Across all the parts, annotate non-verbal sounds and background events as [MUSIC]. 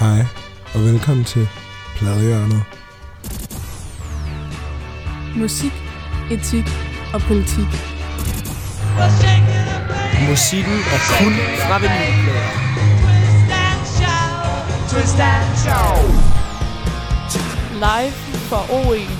Hej, og velkommen til Pladehjørnet. Musik, etik og politik. Musikken er kun fra vinylplader. Live for OE.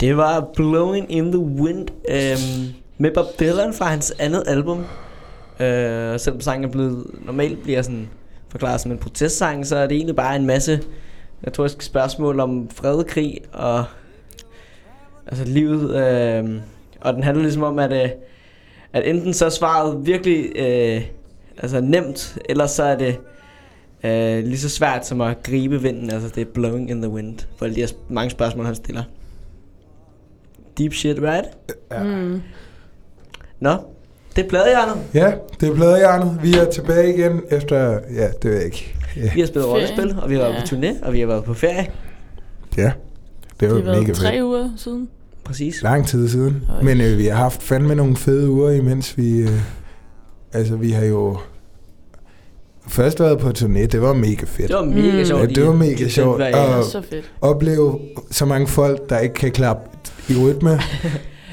Det var Blowing in the Wind øhm, med Bob Dylan fra hans andet album. Øh, selvom sangen er blevet, normalt bliver sådan forklaret som en protestsang, så er det egentlig bare en masse retoriske spørgsmål om fred, krig og altså livet. Øh, og den handler ligesom om, at, øh, at enten så er svaret virkelig øh, altså nemt, eller så er det øh, lige så svært som at gribe vinden. Altså det er blowing in the wind, for alle de her mange spørgsmål, han stiller. Deep shit, right? Ja. Mm. Nå, det er pladehjernet. Ja, det er Pladehjørnet. Vi er tilbage igen efter... Ja, det ved jeg ikke. Ja, Vi har spillet Ferie. rollespil, og vi har været Ja. på turné, og vi har været på ferie. ja. det var Det har mega været tre fedt. uger siden. Præcis. Lang tid siden. Øj. Men øh, vi har haft fandme nogle fede uger, imens vi... Øh, altså, vi har jo... Først været på turné, det var mega fedt. Det var mega Mm. sjovt. Ja, det var mega sjovt. ferie. Og- Så fedt. Opleve så mange folk, der ikke kan klappe i rytme. [LAUGHS]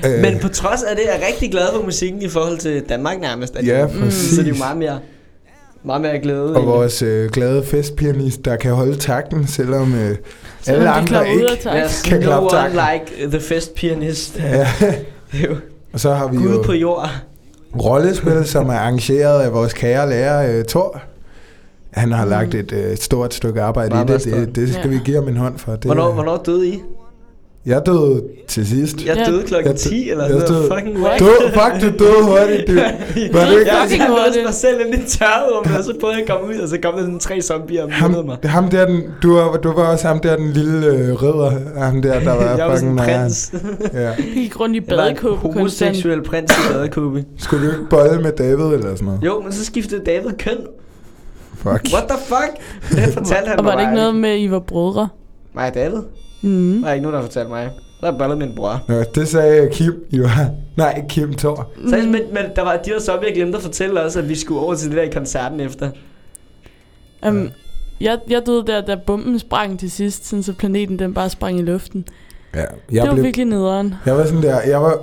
Øh, Men på trods af det, er jeg rigtig glad for musikken i forhold til Danmark nærmest. Ja, det- præcis. Så det er jo meget mere, meget mere glæde. Og egentlig. vores øh, glade festpianist, der kan holde takten, selvom øh, Selvom alle de andre ikke. There's kan no klappe one takten. like the fest pianist. Ja. [LAUGHS] Det er jo Og så har vi Gud jo på jord. rollespil, som er arrangeret af vores kære lærer, øh, Thor. Han har Mm. lagt et øh, stort stykke arbejde Meget i det. Det, det skal Ja. vi give ham en hånd for. Det, Hvornår, hvornår døde I? Jeg døde til sidst. Jeg døde klokken Jeg dø- 10 eller jeg sådan noget. [LAUGHS] døde- Fucking whack. Du, fuck, du døde hurtigt, du. Var det ikke Jeg havde hurtigt. mig selv ind i tørret og så prøvede jeg at komme ud, og så kom der sådan tre zombier og ham, mig. ham der, den, du, var, du var også ham der, den lille øh, ridder. Ham der, der var [LAUGHS] jeg var sådan fucking en nøjeren. prins. [LAUGHS] Ja. Vi gik rundt i Jeg var badekåbe homoseksuel prins i badekåbe. Skulle du ikke bolle med David eller sådan noget? Jo, men så skiftede David køn. Fuck. What the fuck? Det fortalte han Og var mig det ikke noget med, at I var brødre? Mig og David? Mm. Der er ikke nogen, der har fortalt mig. Der er ballet min bror. Nå, det sagde Kim, jo. Nej, Kim Thor. Så, men, men der var, de var så virkelig glemt at fortælle os, at vi skulle over til det der i koncerten efter. Um, jeg, jeg døde der, da bomben sprang til sidst, sådan så planeten den bare sprang i luften. Ja, Jeg jeg det var blev, virkelig nederen. jeg var sådan der, jeg var,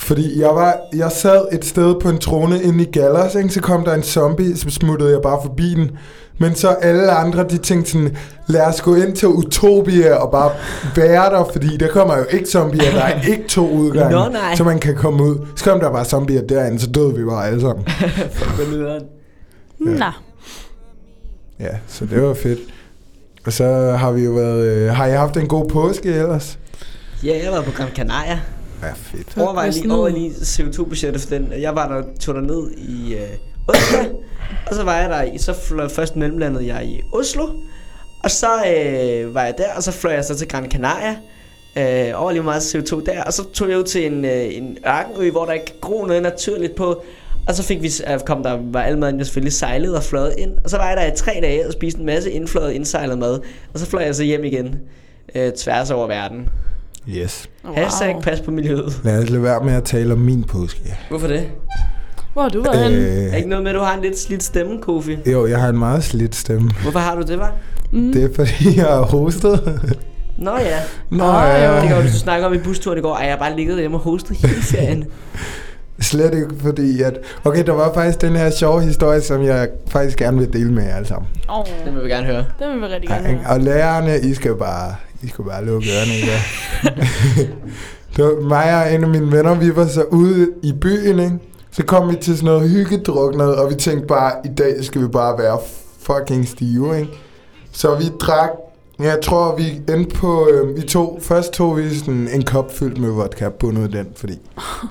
fordi jeg var, jeg sad et sted på en trone inde i Gallers, ikke? så kom der en zombie, så smuttede jeg bare forbi den. Men så alle andre, de tænkte sådan, lad os gå ind til Utopia og bare være der, fordi der kommer jo ikke zombier, der er ikke to udgange, Nå, nej. så man kan komme ud. Så kom der bare zombier derinde, så døde vi bare alle sammen. [LAUGHS] Ja. Nå. Ja, så det var fedt. Og så har vi jo været, øh, har I haft en god påske ellers? Ja, jeg var på Gran Canaria. Ja, fedt. Overvej lige, over lige CO2-budgettet for den. Jeg var der, tog der ned i øh, onsdag, og så var jeg der, i, så fløj først mellemlandet jeg i Oslo, og så øh, var jeg der, og så fløj jeg så til Gran Canaria, øh, over lige meget CO2 der, og så tog jeg ud til en, øh, en ørkenø, hvor der ikke gro noget naturligt på, og så fik vi, kom der, var alle maden jo selvfølgelig sejlet og fløjet ind, og så var jeg der i tre dage og spiste en masse indfløjet, indsejlet mad, og så fløj jeg så hjem igen, øh, tværs over verden. Yes. Wow. Hashtag pas på miljøet. Lad os lade være med at tale om min påske. Hvorfor det? Hvor har du været henne? Er Øh, ikke noget med, at du har en lidt slidt stemme, Kofi? jo, jeg har en meget slidt stemme. Hvorfor har du det, var? Mm. Det er fordi, jeg har hostet. Nå ja. Nå Ah, jo. Det kan ja. jo, du snakker om i busturen i går. Ej, jeg bare ligget derhjemme og hostet hele ferien. [LAUGHS] Slet ikke fordi, at... Okay, der var faktisk den her sjove historie, som jeg faktisk gerne vil dele med jer alle sammen. Oh, Det vil vi gerne høre. det vil vi rigtig Ja, gerne høre. og lærerne, I skal bare, I skal bare lukke ørerne i dag. det var mig og en af mine venner, vi var så ude i byen, ikke? Så kom vi til sådan noget hyggedruk noget, og vi tænkte bare, i dag skal vi bare være fucking stive, ikke? Så vi drak, jeg tror vi endte på, øh, vi tog, først tog vi sådan en kop fyldt med vodka, bundet den, fordi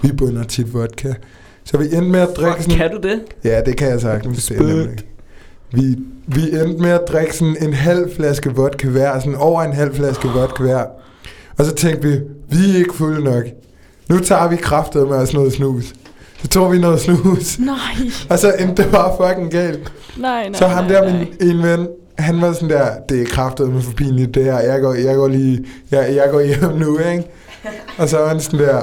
vi bunder tit vodka. Så vi endte med at drikke Fuck, sådan... kan du det? Ja, det kan jeg sagtens. Det er nemlig. Vi, vi endte med at drikke sådan en halv flaske vodka hver, sådan over en halv flaske vodka hver. Og så tænkte vi, vi er ikke fulde nok. Nu tager vi kraftet med os noget snus. Så tog vi noget snus. Nej, Og så endte det bare fucking galt. nej, nej. Så ham nej, der, nej. min en ven, han var sådan der, det er kraftet med for pinligt det her. Jeg går, jeg går lige, jeg, jeg går hjem nu, ikke? Og så var han sådan der,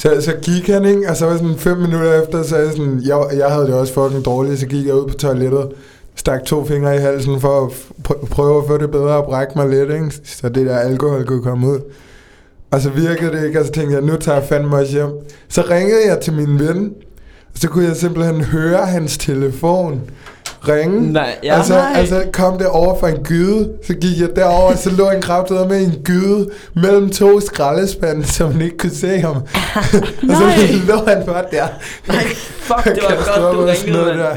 så, så gik han, ikke? Og så var sådan fem minutter efter, så jeg sådan, jeg, jeg havde det også fucking dårligt, så gik jeg ud på toilettet, stak to fingre i halsen for at pr- prøve at få det bedre og brække mig lidt, ikke? Så det der alkohol kunne komme ud. Og så virkede det ikke, og så tænkte jeg, nu tager jeg fandme også hjem. Så ringede jeg til min ven, og så kunne jeg simpelthen høre hans telefon ringe. Nej, ja. Ja. Og så Nej. altså, kom det over fra en gyde, så gik jeg derover, og så lå en kraftet med en gyde mellem to skraldespande, som man ikke kunne se ham. [LAUGHS] og så Nej. lå han bare der. Nej, fuck, det var godt, du ringede, mand. der.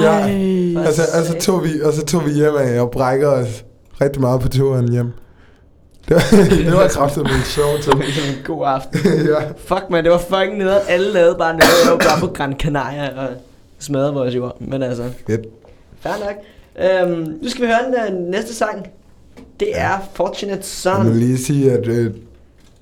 Ja. Ej. Og så, og, så tog vi, og så tog vi hjem af og brækkede os rigtig meget på turen hjem. Det var, [LAUGHS] det var kraftigt med en sjov var en god aften. [LAUGHS] ja. Fuck, man, det var fucking nederen. Alle lavede bare noget. Jeg var bare på Gran Canaria og smadrede vores jord. Men altså, Fedt. Fair nok. Øhm, nu skal vi høre den uh, næste sang. Det er Fortunate Jeg Son. vil lige sige, at øh,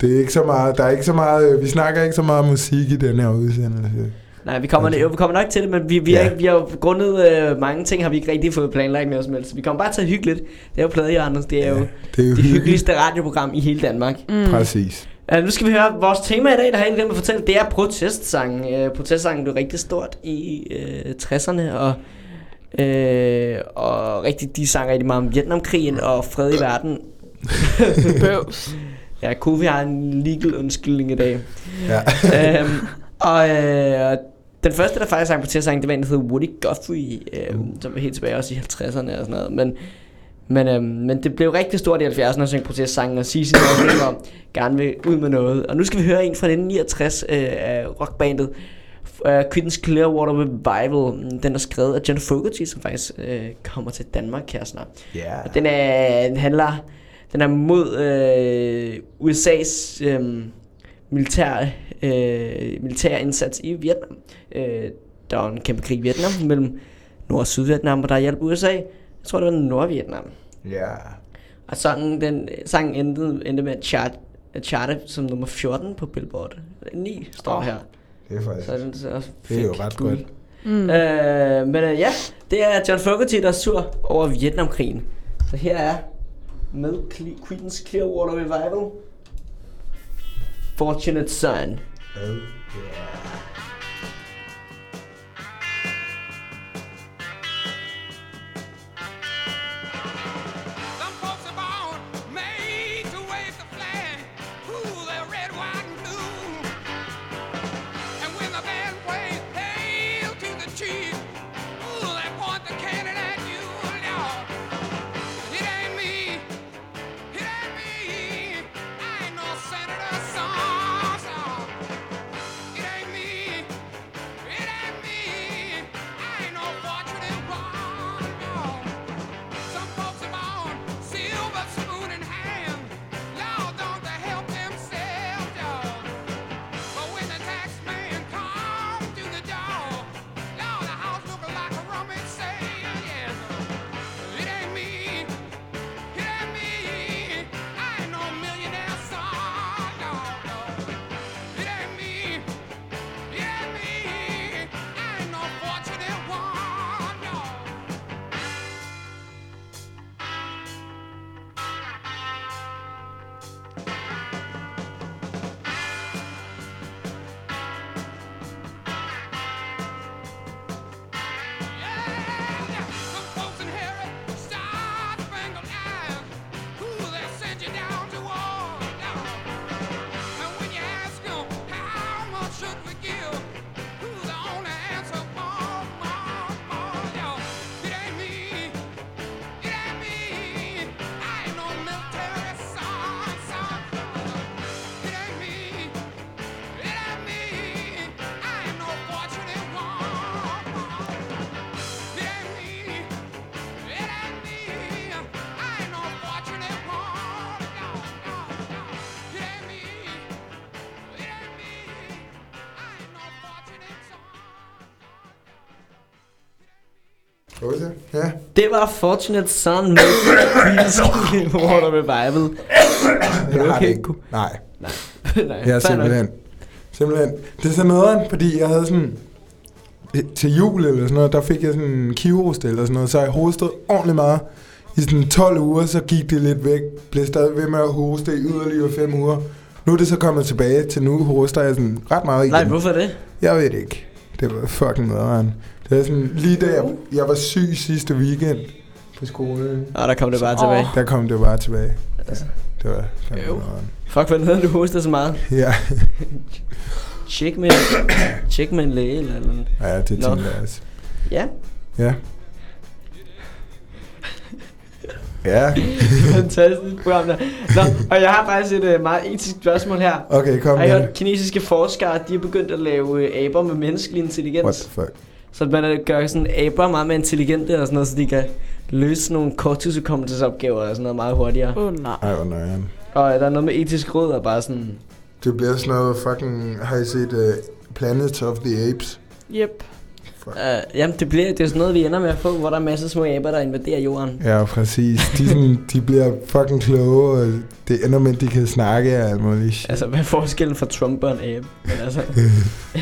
det er ikke så meget, der er ikke så meget, øh, vi snakker ikke så meget musik i den her udsendelse. Nej, vi kommer, jo, vi kommer nok til det, men vi, vi, Ja. ja. ikke, vi har jo grundet øh, mange ting, har vi ikke rigtig fået planlagt noget som helst. Så vi kommer bare til at hygge lidt. Det er jo Plade Anders, det er jo det er jo det hyggeligste radioprogram i hele Danmark. Mm. Præcis. Uh, nu skal vi høre vores tema i dag, der har jeg glemt at fortælle. Det er protestsangen. Uh, protestsangen blev rigtig stort i uh, 60'erne, og, uh, og rigtig, de sang rigtig meget om Vietnamkrigen og fred i verden. Bøvs. [LAUGHS] Ja, Kofi har en legal undskyldning i dag. Ja. um, og øh, den første, der faktisk sang protestsangen, det var en, der hed Woody Guthrie, øh, som var helt tilbage også i 50'erne og sådan noget. Men, men, øh, men det blev rigtig stort i 70'erne at synge protestsangen, og sige sin gerne vil ud med noget. Og nu skal vi høre en fra 1969 øh, af rockbandet uh, Creedence Clearwater Revival. Den er skrevet af John Fogerty, som faktisk øh, kommer til Danmark her snart. Ja. Og den, er, den handler... den er mod øh, USA's øh, militær, øh, militær indsats i Vietnam. Øh, der var en kæmpe krig i Vietnam mellem Nord- og Sydvietnam, og der hjalp USA. Jeg tror, det var Nordvietnam. Ja. Og sangen, den, sangen endte, endte med at chart, at charte som nummer 14 på Billboard. 9 står Åh. her. Det er faktisk... Så den så også Det er jo fik ret guld. godt. Mm. Øh, men øh, ja, det er John Fogerty, der er sur over Vietnamkrigen. Så her er med Cle- Queen's Clearwater Revival. Fortunate Son. Oh, yeah. Det? Ja. Det var Fortunate Son med Queen's Clearwater Revival. Jeg har okay? det ikke. Nej. [LAUGHS] Nej, Jeg er fair nok. simpelthen... Simpelthen. Det er sådan noget, fordi jeg havde sådan... Til jul eller sådan noget, der fik jeg sådan en kivrostil eller sådan noget, så jeg hostede ordentligt meget. I sådan 12 uger, så gik det lidt væk. Blev stadig ved med at hoste i yderligere 5 uger. Nu er det så kommet tilbage til nu, hoster jeg sådan ret meget igen. Nej, hvorfor det? Jeg ved det ikke. Det var fucking nederen. Det var sådan, lige da jeg, jeg var syg sidste weekend på skolen, Nå, der kom det bare Åh. tilbage. der kom det bare tilbage. Ja, Altså. det var fandme. Fuck, hvad hedder du hoster så meget? Ja, [LAUGHS] Tjek med, tjek med en læge eller noget. ja det tænker jeg også. Ja, Ja. Ja, [LAUGHS] fantastisk program der. Nå, og jeg har faktisk et uh, meget etisk spørgsmål her. okay, kom Har I med. hørt, kinesiske forskere, de er begyndt at lave uh, aber med menneskelig intelligens. What the fuck? Så man gør sådan aber meget mere intelligente og sådan noget, så de kan løse nogle korttidsudkommelsesopgaver og sådan noget meget hurtigere. Åh, oh, nej. Ej, hvor nøjeren. Og der er noget med etisk råd og bare sådan... Det bliver sådan noget fucking... Har I set uh, Planet of the Apes? Yep. Fuck. Uh, jamen, det, bliver, det er sådan noget, vi ender med at få, hvor der er masser af små aber, der invaderer jorden. Ja, præcis. De, sådan, de bliver fucking kloge, og det ender med, at de kan snakke og alt muligt shit. Altså, hvad er forskellen fra Trump og en abe? Men altså, [LAUGHS]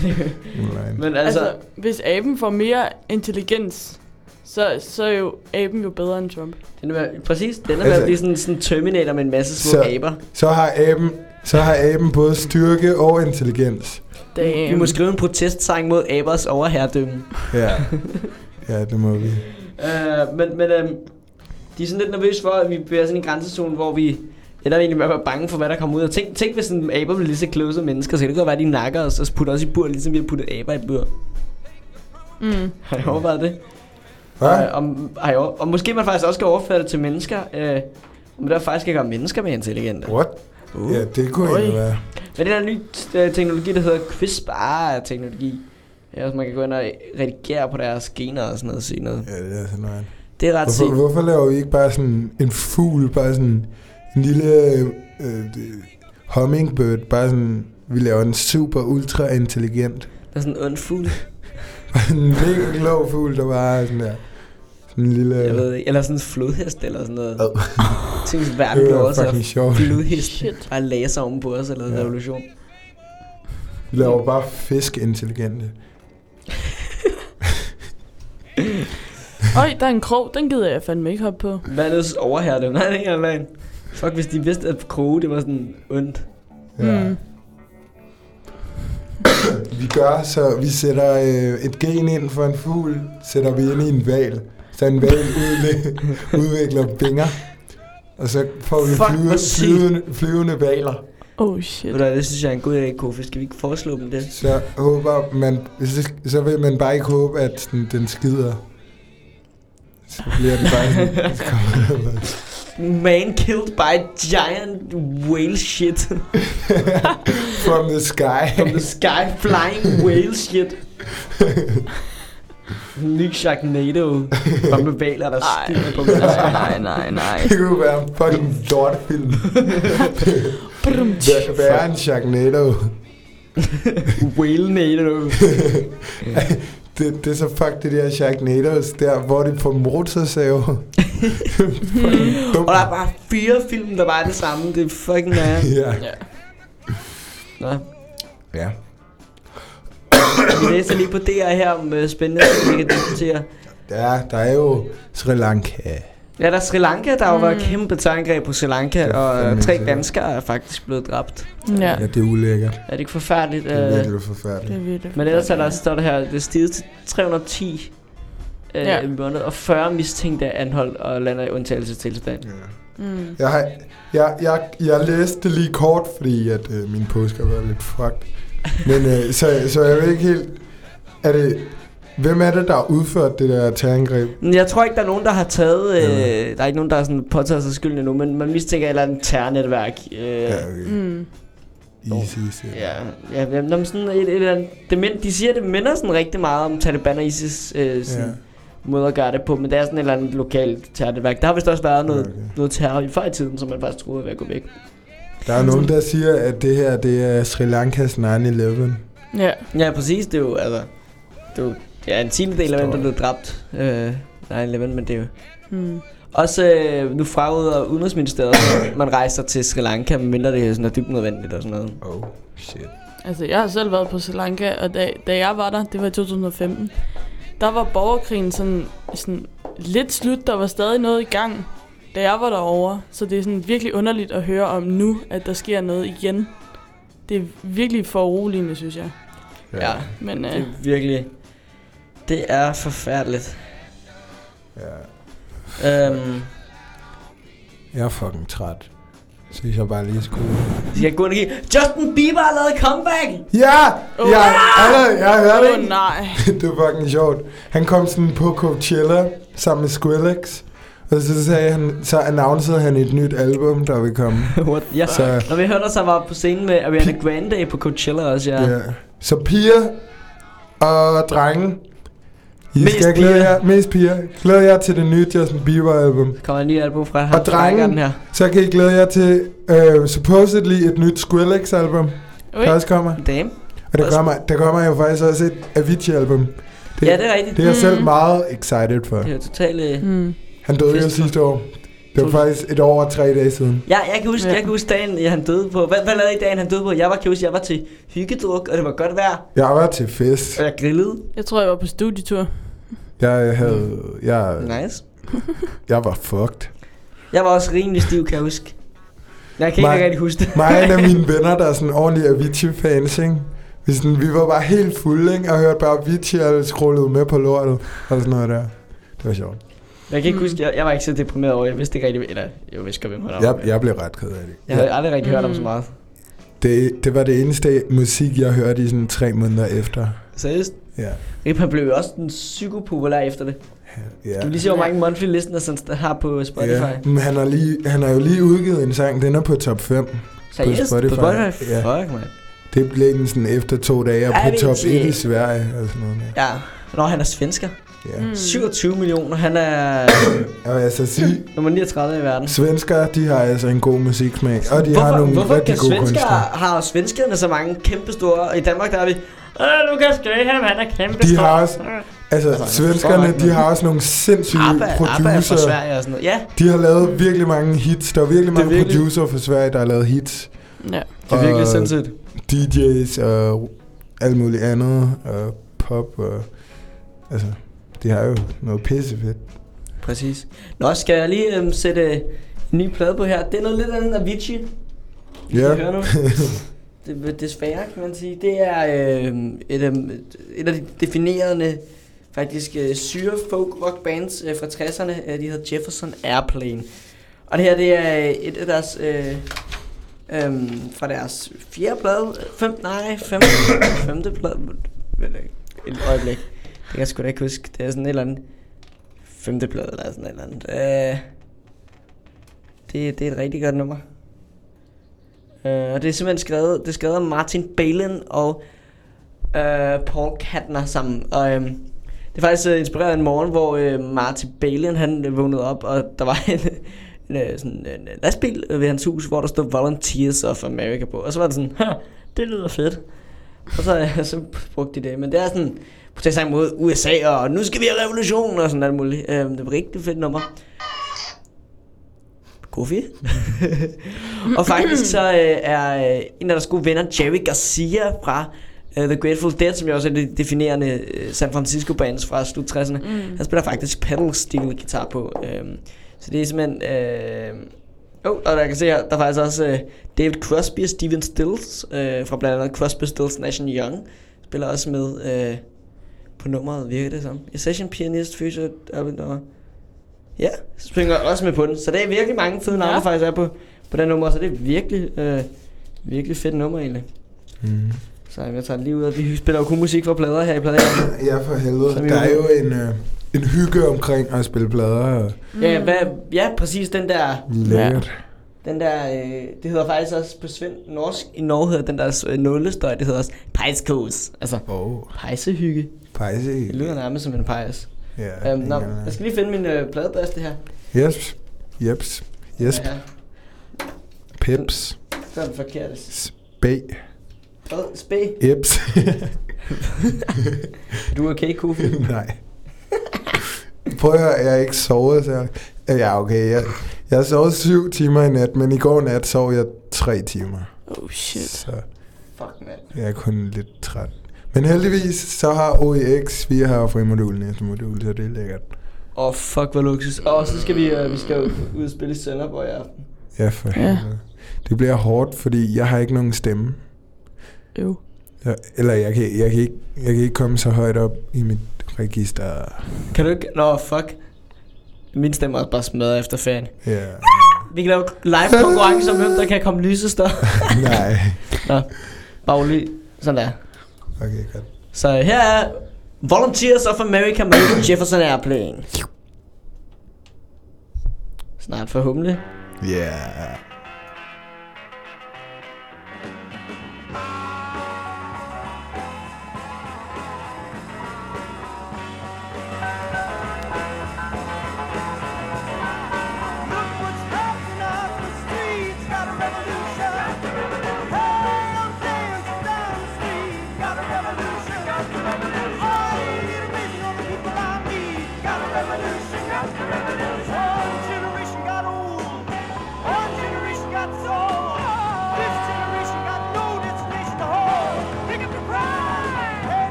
[LAUGHS] men Altså, altså, hvis aben får mere intelligens, så, så er jo aben jo bedre end Trump. den er, præcis, den er Altså- ved at blive sådan, sådan Terminator med en masse små Så- aber. Så har aben, så har aben både styrke og intelligens. Damn. Vi må skrive en protestsang mod abers overherredømme. Ja. [LAUGHS] Ja, det må vi. Uh, men men um, de er sådan lidt nervøse for, at vi bliver sådan en grænsezone, hvor vi ender egentlig med at være bange for, hvad der kommer ud. Og tænk, tænk hvis en aber bliver lige så kloge som mennesker, så kan det godt være, at de nakker os og putter os i bur, ligesom vi har puttet aber i bur. Mm. [LAUGHS] Har I overvejet det? Hvad? Og, om, over, og måske man faktisk også skal overføre det til mennesker. Øh, om der faktisk kan gøre mennesker mere intelligente. What? Uh. Ja, det kunne Oj. egentlig være. Men det er en ny øh, teknologi, der hedder CRISPR-teknologi. Ja, man kan gå ind og redigere på deres gener og sådan noget og se noget. Ja, det er sådan noget. Det er ret Hvorfor, sygt. hvorfor laver vi ikke bare sådan en fugl, bare sådan en lille øh, øh, hummingbird, bare sådan, vi laver en super ultra intelligent, Der er sådan en ond fugl. [LAUGHS] en mega klog fugl, der bare sådan der, sådan en lille... Jeg ved ikke. Eller sådan en flodhest eller sådan noget. Ad. [LAUGHS] Tænk, hvis verden blev var også sjovt. flodhest. Shit. Bare laser oven på os eller en Ja. revolution. Vi laver bare fisk intelligente. Øj, [LAUGHS] der er en krog. Den gider jeg fandme ikke hoppe på. Vandets overherre, [LAUGHS] nej, det er ikke engang Fuck, hvis de vidste, at kroge, det var sådan ondt. Ja. Mm. Vi gør, så vi sætter øh, et gen ind for en fugl, sætter vi ind i en val. Så en val udle- [LAUGHS] udvikler vinger. Og så får vi Fuck, flyve, hvor sygt. flyvende, flyvende valer. Oh shit. Ved du hvad, det synes jeg er en god idé, Kofi. Skal vi ikke foreslå dem det? Så håber man, så, så vil man bare ikke håbe, at sådan, den skider. Så bliver den bare sådan, [LAUGHS] så kommer Man killed by giant whale shit. [LAUGHS] from the sky. From the sky flying whale shit. Ny Sharknado. Kom med valer, der Ej, skider på nej, mennesker. nej, nej, nej. Det kunne være en fucking lortefilm. Brum, Hvad hvad er en Sharknado? Whale Nado. [LAUGHS] Det, det er så fuck det der Sharknadoes der, hvor de får motorsave. [LAUGHS] Og der er bare fire film, der bare er det samme. Det er fucking er. Ja. Ja. Nå. ja. Vi læser lige på DR her om uh, spændende ting, vi kan diskutere. Der, der er jo Sri Lanka. Ja, der er Sri Lanka, der har jo været Mm. kæmpe terrorangreb på Sri Lanka, Det og øh, tre danskere er faktisk blevet dræbt. Ja, Ja, det er ulækkert. Er det ikke forfærdeligt? Det er Øh, virkelig det forfærdeligt. er virkelig. Men ellers er der, står der her, det er stiget til 310 øh, Ja. i måneden, og 40 mistænkte er anholdt og lander i undtagelsestilstand. Ja. Mm. Jeg, har, jeg, jeg, jeg læste det lige kort, fordi at øh, min påske har været lidt fucked. Men øh, så, så jeg ved ikke helt... Er det, hvem er det, der har udført det der terrorangreb? Jeg tror ikke, der er nogen, der har taget... Øh, Ja. der er ikke nogen, der har sådan påtaget sig skylden endnu, men man mistænker et eller andet terrornetværk. Øh, Ja, okay. Mm. Easy, easy. Ja, ja, ja men sådan et, et, eller andet, det mind, de siger, det minder sådan rigtig meget om Taliban og ISIS øh, sådan, Ja. måde at gøre det på, men det er sådan et eller andet lokalt terrornetværk. Der har vist også været noget, Okay. noget terror i før i tiden, som man faktisk troede var ved at gå væk. Der er nogen, der siger, at det her det er Sri Lankas 9-11. Ja. Ja, præcis, det er jo, altså, det er jo, ja, en tiende del af dem, der blev dræbt, øh, 9-11, men det er jo, Mm. også øh, nu fraråder Udenrigsministeriet, at [COUGHS] man rejser til Sri Lanka, medmindre det er sådan er dybt nødvendigt og sådan noget. Oh, shit. Altså, jeg har selv været på Sri Lanka, og da, da jeg var der, det var i 2015, der var borgerkrigen sådan, sådan lidt slut. Der var stadig noget i gang, da jeg var derovre. Så det er sådan virkelig underligt at høre om nu, at der sker noget igen. Det er virkelig for uroligende, synes jeg. Ja, Men det øh, er virkelig, det er forfærdeligt. ja. Øhm, Jeg er fucking træt. Så jeg bare lige skulle... skal jeg gå ind og give, Justin Bieber har lavet comeback! Ja! Åh. Ja! Allerede, jeg hørte det. nej. [LAUGHS] det var fucking sjovt. Han kom sådan på Coachella sammen med Skrillex. Og så sagde han, så annoncerede han et nyt album, der vil komme. [LAUGHS] What? Ja, Så, Når vi hørte han var på scenen med Ariana Grande på Coachella også, ja. ja. så piger og drenge, I Mest skal glæde piger. jer, mest piger, glæde jer til det nye Justin Bieber album. Kommer en ny album fra ham. Og drengen. Den her. Så kan I glæde jer til uh, supposedly et nyt Skrillex album, Ui. der også kommer. Damn. Og der kommer, der kommer jo faktisk også et Avicii album. Det, Ja, det er rigtigt. det er jeg selv Mhm. meget excited for. Det er jo totalt... øh, Mm. Han døde jo sidste år. Det var faktisk et år og tre dage siden. Ja, jeg kan huske, Ja. jeg kan huske dagen, ja, han døde på. Hvad, hvad lavede I dagen, han døde på? Jeg var, kan huske, jeg var til hyggedruk, og det var godt vejr, Jeg var til fest. og jeg grillede. Jeg tror, jeg var på studietur. Jeg havde... Jeg, Nice. [LAUGHS] jeg var fucked. Jeg var også rimelig stiv, kan jeg huske. Jeg kan ikke rigtig huske det. Mig og [LAUGHS] mine venner, der er sådan ordentlige Avicii-fans, ikke? Vi, sådan, vi var bare helt fulde, ikke? Og hørte bare Avicii og scrollede med på lortet. Og sådan noget der. Det var sjovt. Jeg kan ikke Mm. huske, jeg, jeg var ikke så deprimeret over, jeg vidste ikke rigtig, eller jeg vidste godt, hvem han var. Jeg, jeg blev ret ked af det. jeg havde aldrig rigtig hørt om Mm. så meget. Det, det var det eneste musik, jeg hørte i sådan tre måneder efter. Seriøst? Ja. Rip, han blev jo også den psykopopulær efter det. ja. Du lige se, hvor mange monthly listeners han har på Spotify. Ja, men han har, lige, han har jo lige udgivet en sang, den er på top 5. Seriøst? På Spotify. Spotify? Ja. Fuck, man. Det blev den sådan efter to dage og på top Avicii. 1 i Sverige og sådan noget. der. Ja, når han er svensker. Ja. Mm. Mm. 27 millioner. Han er Jeg vil altså sige, nummer 39 i verden. svensker, de har altså en god musiksmag, og de hvorfor, har nogle hvorfor rigtig kan gode svensker, kunstnere. har svenskerne så mange kæmpe store, og i Danmark der er vi, øh, Lukas Graham, han er kæmpe De har også, altså, Altså, svenskerne, de har også nogle sindssyge ABBA, ABBA er fra producer. Sverige og sådan noget. Ja, De har lavet virkelig mange hits. Der er virkelig mange virkelig- producer fra Sverige, der har lavet hits. Ja. det er virkelig Og sindssygt. DJ's og alt muligt andet. Og pop og... Altså, de har jo noget pissefedt. Præcis. Nå, skal jeg lige øhm, sætte en ny plade på her. Det er noget lidt andet end Avicii. Vi Ja. skal høre nu. [LAUGHS] Det, desværre, kan man sige. Det er øh, et, øh, et af de definerende, faktisk øh, syre folk rock bands øh, fra 60'erne. Øh, de hedder Jefferson Airplane. Og det her, det er et af deres... Øh, øh, fra deres fjerde plade. Fem, nej, fem, [COUGHS] femte plade. Et øjeblik. Det kan jeg sgu da ikke huske. Det er sådan et eller andet femteplade eller sådan et eller andet. Øh, det, det er et rigtig godt nummer. Øh, og det er simpelthen skrevet, det er skrevet af Martin Balin og øh, Paul Katner sammen. Og øh, det er faktisk øh, inspireret af en morgen, hvor øh, Martin Balin han øh, vågnede op, og der var [LAUGHS] en, en, øh, sådan en lastbil ved hans hus, hvor der stod Volunteers of America på. Og så var det sådan, det lyder fedt. Og så, øh, [LAUGHS] så brugte de det. Men det er sådan protestsang mod USA, og nu skal vi have revolution, og sådan alt muligt. Øh, det var rigtig fedt nummer. Goofy. [LAUGHS] og faktisk så øh, er øh, en af deres gode venner, Jerry Garcia fra uh, The Grateful Dead, som jo også er det definerende øh, San Francisco bands fra slut 60'erne. Mm. Han spiller faktisk pedal steel guitar på. Øhm, så det er simpelthen... Øh, oh, og der kan se her, der er faktisk også øh, David Crosby og Steven Stills, øh, fra blandt andet Crosby, Stills, Nash Young, spiller også med øh, på nummeret, virker det som. A session pianist, og ja, springer også med på den. Så det er virkelig mange fede navne, Ja. der faktisk er på, på den nummer, så det er virkelig, øh, virkelig fedt nummer egentlig. Mm. Så jeg tager det lige ud, og vi spiller jo kun musik fra plader her i pladen. Ja, for helvede. Så er Der er jo- en, øh, en hygge omkring at spille plader. Og Ja, hvad, ja, præcis den der... lækkert. Den der, øh, det hedder faktisk også på sven, norsk, i Norge hedder den der øh, nullestøj, det hedder også pejskos. Altså, oh, pejsehygge. Pejse. Det lyder nærmest som en pejs. Ja, Um, nå, jeg skal lige finde min øh, pladebaste her. Yes. Jeps. Yes. Ja, Pips. så [LAUGHS] er det forkert. Spæ. Hvad? Spæ? Eps. Er du okay, Kofi? [LAUGHS] Nej. Prøv at høre, jeg har ikke sovet så Ja, okay. Jeg, jeg har sovet syv timer i nat, men i går nat sov jeg tre timer. Oh shit. Så Fuck, mand. jeg er kun lidt træt. Men heldigvis, så har OEX, vi har frimodul næste modul, så det er lækkert. Åh, oh, fuck, hvor luksus. Og så skal vi, øh, vi skal jo ud og spille i Sønderborg i aften. Ja, for Ja. helvede. Det bliver hårdt, fordi jeg har ikke nogen stemme. Øv. Jeg, eller jeg kan, jeg, kan ikke, jeg kan ikke komme så højt op i mit register. Kan du ikke? Nå, fuck. Min stemme er bare smadret efter ferien. Ja. Vi kan lave live konkurrence om, hvem der kan komme lysest op. [LAUGHS] Nej. Nå, bare lige. Sådan der. Okay, godt. Så her er Volunteers of America med [COUGHS] Jefferson Airplane. Snart forhåbentlig. Yeah.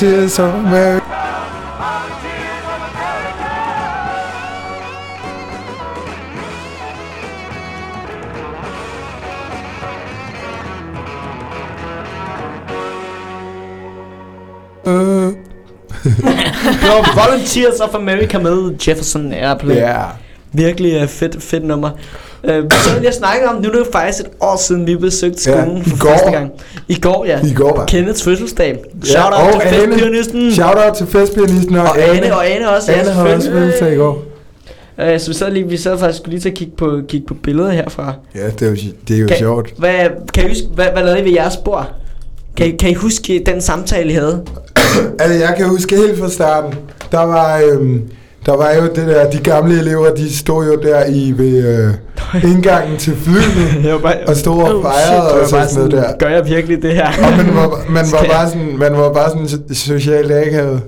Volunteers of America. Øh, Det var Volunteers of America med Jefferson Airplane. Ja. Virkelig uh, fedt, fedt nummer. Uh, så vil jeg snakke om, nu er det jo faktisk et år siden, vi besøgte Ja, skolen i for går. første gang. I går, ja. I går, var. Kenneths fødselsdag. Shout out til Ane. festpianisten. Shout out til festpianisten og, Og Ane, og Ane også. Ane havde også fødselsdag i går. Uh, så vi sad, lige, vi sad faktisk lige til at kigge på, kigge på billeder herfra. Ja, det er jo, det er jo Kan- sjovt. Hvad, kan I huske, hvad, hvad lavede I ved jeres bord? Kan, I- kan I huske den samtale, I havde? [COUGHS] Altså, jeg kan huske helt fra starten. Der var, øhm, der var jo det der, de gamle elever, de stod jo der i ved øh, indgangen til flyet [LAUGHS] bare, og stod og Oh, fejrede jeg og sådan noget der. gør jeg virkelig det her? Og man var, [LAUGHS] man var bare sådan, man var bare sådan so- socialt akavet.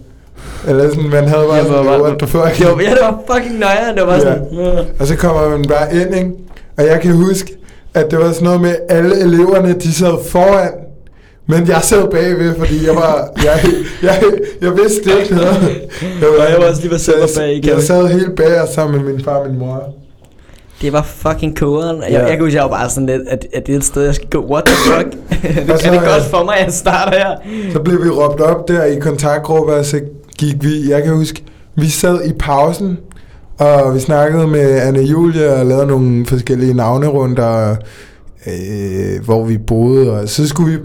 Eller sådan, man havde bare sådan, var bare- what the fuck. Jo, ja, det var fucking nøjere, det var Ja. sådan... øh. Og så kommer man bare ind, ikke? Og jeg kan huske, at det var sådan noget med, alle eleverne, de sad foran, men jeg sad bagved, fordi jeg var, jeg, jeg, jeg vidste ikke noget. Jeg, Og jeg var også lige ved selv bag, jeg, sad helt bag sammen med min far og min mor. Det var fucking kogeren. Jeg, Ja. jeg kan huske, jeg var bare sådan lidt, at, at det er et sted, jeg skal gå. What the fuck? [LAUGHS] det, Og så, er det øh, godt for mig, at jeg starter her? Så blev vi råbt op der i kontaktgruppe, og så gik vi, jeg kan huske, vi sad i pausen, og vi snakkede med Anne Julie og lavede nogle forskellige navnerunder, øh, hvor vi boede, og så skulle vi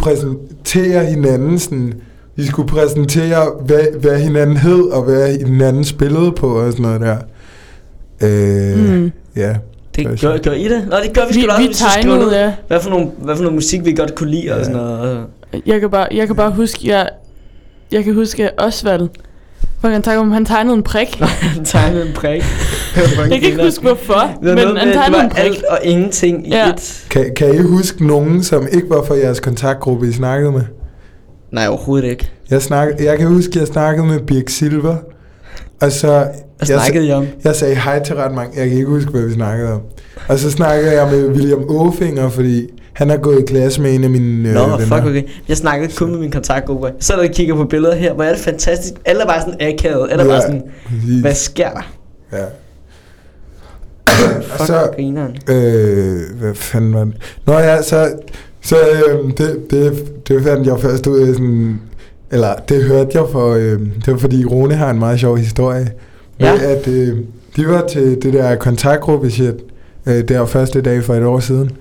præsentere hinanden, sådan, vi skulle præsentere, hvad, hvad hinanden hed, og hvad hinanden spillede på, og sådan noget der. Øh, Mm. Ja. Det gør, gør I det? Nå, det gør vi, Vi, sgu da også. vi tegnede, ja. Hvad for, nogle, hvad for noget musik, vi godt kunne lide og Ja. sådan noget. Jeg kan bare, jeg kan bare huske, jeg, jeg kan huske Osvald. For han om, han tegnede en prik. [LAUGHS] Han tegnede en prik. [LAUGHS] Jeg kan ikke huske hvorfor, Det var men noget han var prik. alt og ingenting i Ja. et. Kan, kan I huske nogen, som ikke var fra jeres kontaktgruppe, I snakkede med? Nej, overhovedet ikke. Jeg, snak, jeg kan huske, at jeg snakkede med Birk Silver, og så... Hvad jeg, snakkede I om? jeg sagde hej til ret mange. Jeg kan ikke huske, hvad vi snakkede om. Og så snakkede jeg med William Åfinger, fordi han har gået i klasse med en af mine øh, Nå, venner. fuck okay. Jeg snakkede kun med min kontaktgruppe. Så der kigger på billeder her, hvor er det fantastisk. Alle er bare sådan akavet. Alle er bare sådan, præcis. hvad sker der? Ja. Og så, grineren. øh, hvad fanden var det? Nå ja, så, så øh, det, det, det fandt jeg først ud af sådan, eller det hørte jeg for, øh, det var fordi Rune har en meget sjov historie. Med Ja. at øh, de var til det der kontaktgruppe shit, øh, der første dag for et år siden.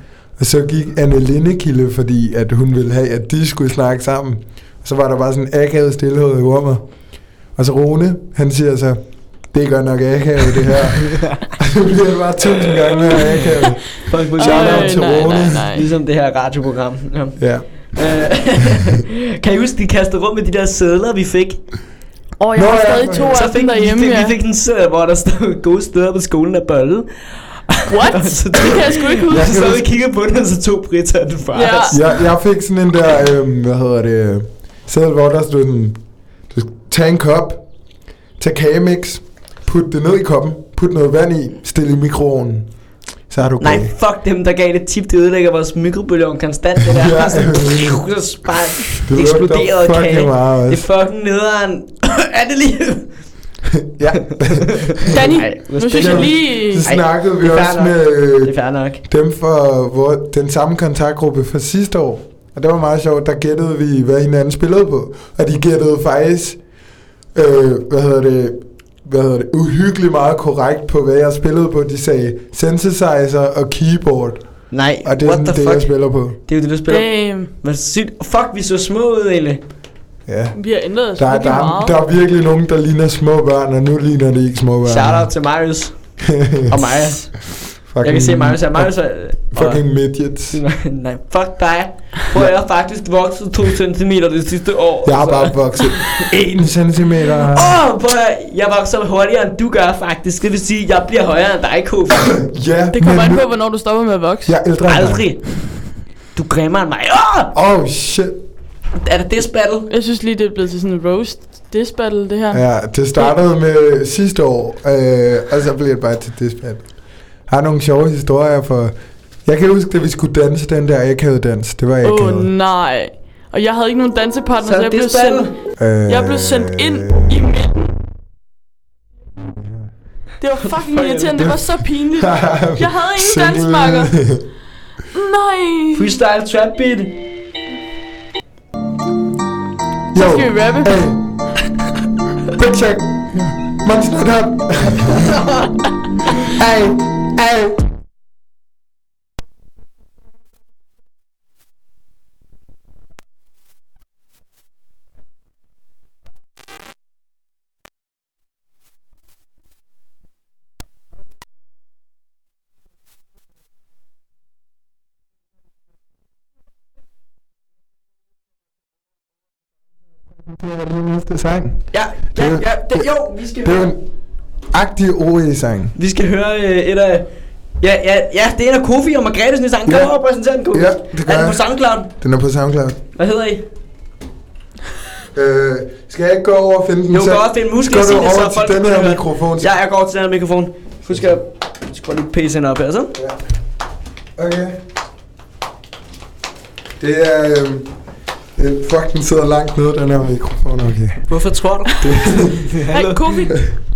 Og så gik Anne Lindekilde, fordi at hun ville have, at de skulle snakke sammen. Og så var der bare sådan en akavet stillhed i rummet. Og så Rune, han siger så, det gør nok akavet det her. [LAUGHS] [LAUGHS] Så bliver det bare tusind gange mere akavet. Fuck, hvor Shout out til nej, Rune. nej, nej. Ligesom det her radioprogram. Ja. Ja. Øh, [LAUGHS] kan I huske, de kastede rundt med de der sædler, vi fik? Åh, jeg Nå, har ja, stadig to Så af fik dem vi, derhjemme, fik, ja. vi fik en seddel, hvor der stod gode steder på skolen af bolle. What? så Det kan jeg sgu ikke huske. Jeg så vi kiggede på den, og så tog Britta den fra Ja. os. Jeg, jeg fik sådan en der, øh, hvad hedder det, øh, seddel, hvor der stod sådan, du skal tage en kop, tag kagemix, put det ned i koppen, put noget vand i, stil i mikroovnen. Så har du Nej, kage. fuck dem, der gav det tip, det ødelægger vores mikrobølgeovn konstant, det der. [LAUGHS] Ja. Sådan, så bare Det eksploderede kage. meget Det er fucking nederen. [LAUGHS] er det lige? ja, [LAUGHS] Danny, Ej, nu synes jeg lige... så snakkede vi det er også fair med Det øh, er fair nok. dem fra hvor, den samme kontaktgruppe fra sidste år. Og det var meget sjovt, der gættede vi, hvad hinanden spillede på. Og de gættede faktisk, øh, hvad hedder det, hvad hedder det, uhyggeligt meget korrekt på, hvad jeg spillede på. De sagde synthesizer og keyboard. Nej, Og det er what sådan the det, fuck? jeg spiller på. Det er jo det, du spiller. Damn, Hvad sygt. Fuck, vi så små ud, egentlig. Ja. vi har ændret os Der, er- virkelig der, er, meget. der er virkelig nogen, der ligner små børn, og nu ligner de ikke små børn. Shout out til Marius [LAUGHS] og Maja. Fucking, Jeg kan se Marius her. Marius er... Fucking midgets. [LAUGHS] Nej, fuck dig. Prøv jeg har faktisk vokset 2 cm det sidste år. Jeg har bare vokset 1 centimeter. Åh, oh, at, jeg vokser hurtigere end du gør faktisk. Det vil sige, jeg bliver højere end dig, Kof. Ja, Det kommer an på, hvornår du stopper med at vokse. Jeg er ældre. Aldrig. Du græmmer end mig. Åh! Oh shit. Er det this battle? Jeg synes lige, det er blevet til sådan en roast diss battle, det her. Ja, det startede med sidste år, øh, og så blev det bare til dispatch. Har nogle sjove historier for... Jeg kan huske, da vi skulle danse den der akavede dans. Det var Åh akavet. oh, nej. Og jeg havde ikke nogen dansepartner, så, Så jeg, blev sendt, Øh, jeg blev sendt ind i midten. Det var fucking irriterende, det var så pinligt. [LAUGHS] Jeg havde ingen dansmarker. Nej. Freestyle trap beat. Jo, Skal vi rappe? hey. Big check. Monster up. [LAUGHS] hey, hey. Det er den næste sang. Ja, ja, ja. Det, jo, vi skal Det agtig OE-sang. Vi skal høre øh, et af... Ja, ja, ja, det er en af Kofi og Margrethes nye sang. Kom Ja. over og præsentere den, Kofi. Ja, det gør Er den på. SoundCloud? Den er på SoundCloud. Hvad hedder I? Øh, skal jeg ikke gå over og finde den Jo, gå og finde den. Husk Går at sige du det, så over folk til den kan her høre. mikrofon? Ja, jeg går til den her mikrofon. Husk at skrue lige pacen op her, så. Okay. Det er... Øh, øh, fuck, den sidder langt nede, den her mikrofon. Okay. Hvorfor tror du? [LAUGHS] Hey, Kofi. [LAUGHS]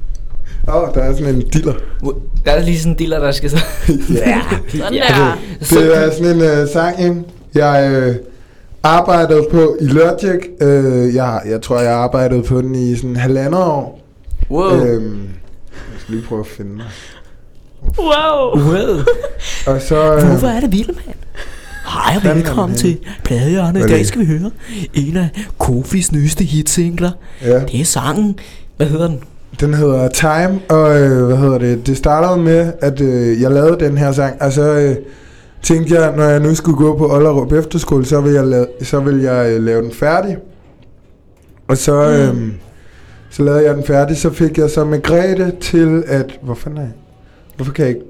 Åh, oh, der er sådan en diller. Der er lige sådan en dealer, der skal så... [LAUGHS] Ja. Sådan Ja. der. Det er sådan en øh, sang, ikke? jeg øh, arbejdede på i Logic. Øh, jeg, jeg tror, jeg arbejdede på den i sådan halvandet år. Wow. Øhm, jeg skal lige prøve at finde mig. Wow. Wow. [LAUGHS] Og så... Øh, Hvorfor er det vildt, mand? Hej og velkommen til? Pladehjørnet. I dag det? skal vi høre en af Kofis nyeste hitsingler. ja. Det er sangen. Hvad hedder den? Den hedder Time, og øh, hvad hedder det? Det startede med, at øh, jeg lavede den her sang, og så øh, tænkte jeg, når jeg nu skulle gå på Ollerup Efterskole, så vil jeg, lave, så vil jeg øh, lave den færdig. Og så, øh, så lavede jeg den færdig, så fik jeg så med Grete til at... Hvor fanden er jeg? Hvorfor kan jeg ikke...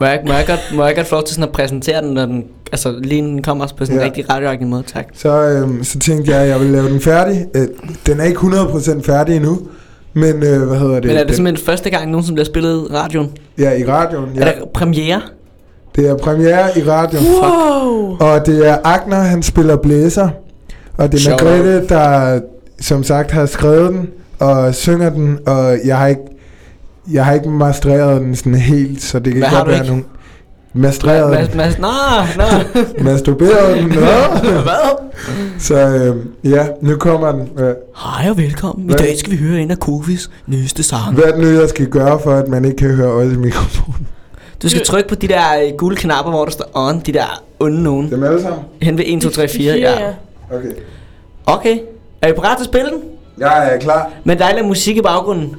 Må jeg, må jeg, godt, må jeg godt få lov til sådan at præsentere den, når den, altså lige den kommer på sådan en Ja. rigtig radioagtig måde, tak. Så, øh, så tænkte jeg, at jeg ville lave den færdig. Øh, den er ikke 100% færdig endnu, men øh, hvad hedder det? Men er det den, simpelthen første gang nogen, som bliver spillet i radioen? Ja, i radioen. Ja. Er der premiere? Det er premiere i radioen. Wow. Og det er Agner, han spiller blæser. Og det er Shout Margrethe, der som sagt har skrevet den og synger den. Og jeg har ikke, jeg har ikke mastreret den sådan helt, så det kan Hvad godt være ikke? Mastreret Mads, den. Mads, nå, nå. [LAUGHS] Masturberet den. Nå. Hvad? [LAUGHS] Så øh, ja, nu kommer den. Øh, Hej og velkommen. I Hvad? dag skal vi høre en af Kofis nyeste sange. Hvad er det nu, jeg skal gøre, for at man ikke kan høre os i mikrofonen? Du skal trykke på de der øh, gule knapper, hvor der står on, de der onde nogen. Dem alle sammen? Hen ved 1, 2, 3, 4, ja. Okay. Okay. Er I parat til at spille den? Jeg er klar. Men der er lidt musik i baggrunden.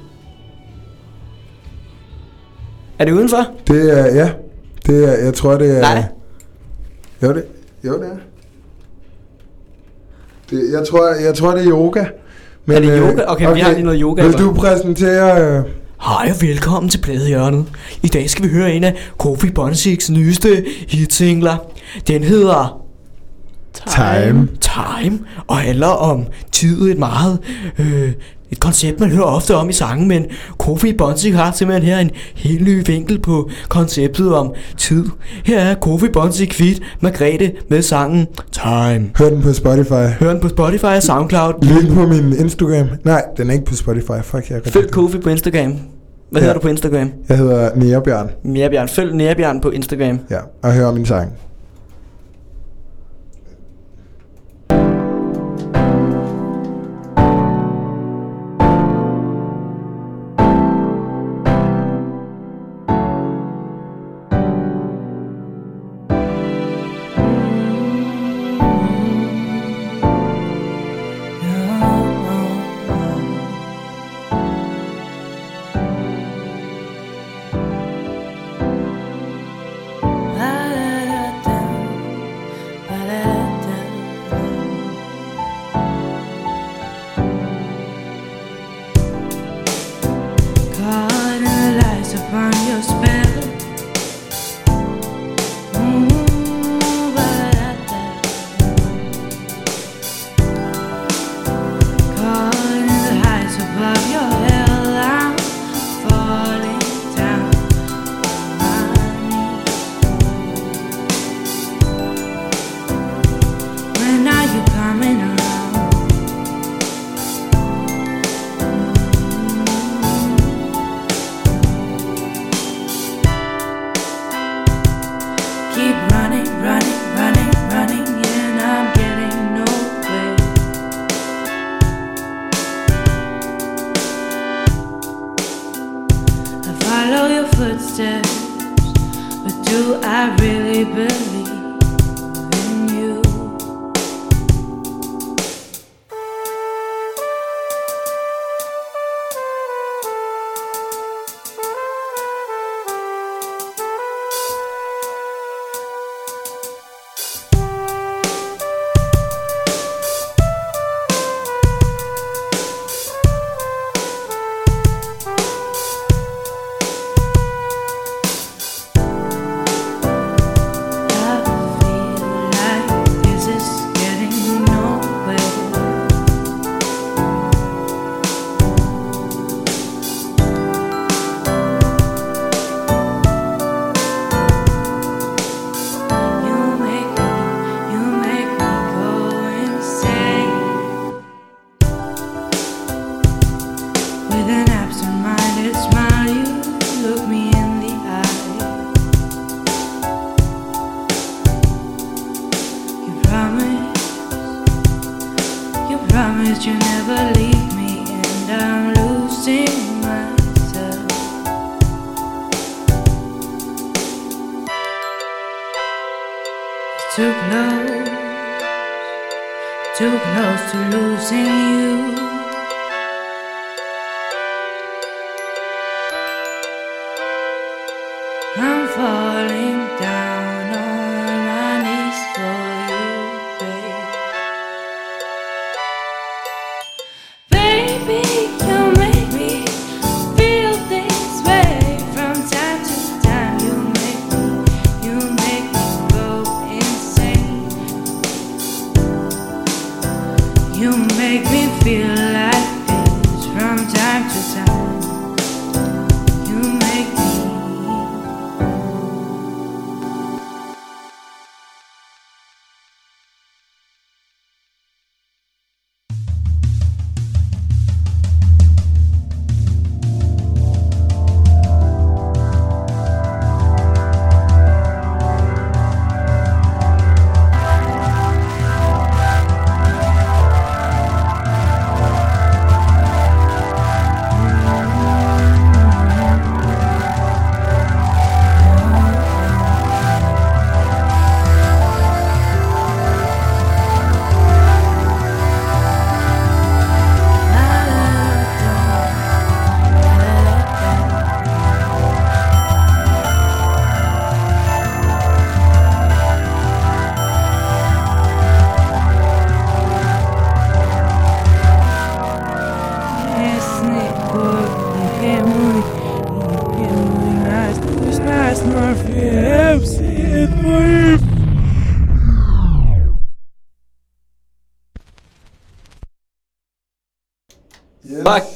Er det udenfor? Det er, ja. Det er, jeg tror, det er... Nej. Jo, det, jo, det er. Det, jeg, tror, jeg tror, det er yoga. Er det yoga? Okay, vi har lige noget yoga, Vil du præsentere... Øh, Hej og velkommen til Pladehjørnet. I dag skal vi høre en af Kofi Bonsiks nyeste hitsingler. Den hedder Time. Time og handler om tid et meget øh, et koncept man hører ofte om i sangen, men Kofi Bonsik har simpelthen her en helt ny vinkel på konceptet om tid. Her er Kofi Bonsik feat. Margrethe med sangen Time. hør den på Spotify. Hør den på Spotify og Soundcloud. Link på min Instagram. Nej, den er ikke på Spotify. Fuck, jeg Følg Kofi på Instagram. Hvad Ja. hedder du på Instagram? Jeg hedder Nærbjørn. Nærbjørn. Følg Nærbjørn på Instagram. Ja, og hør min sang.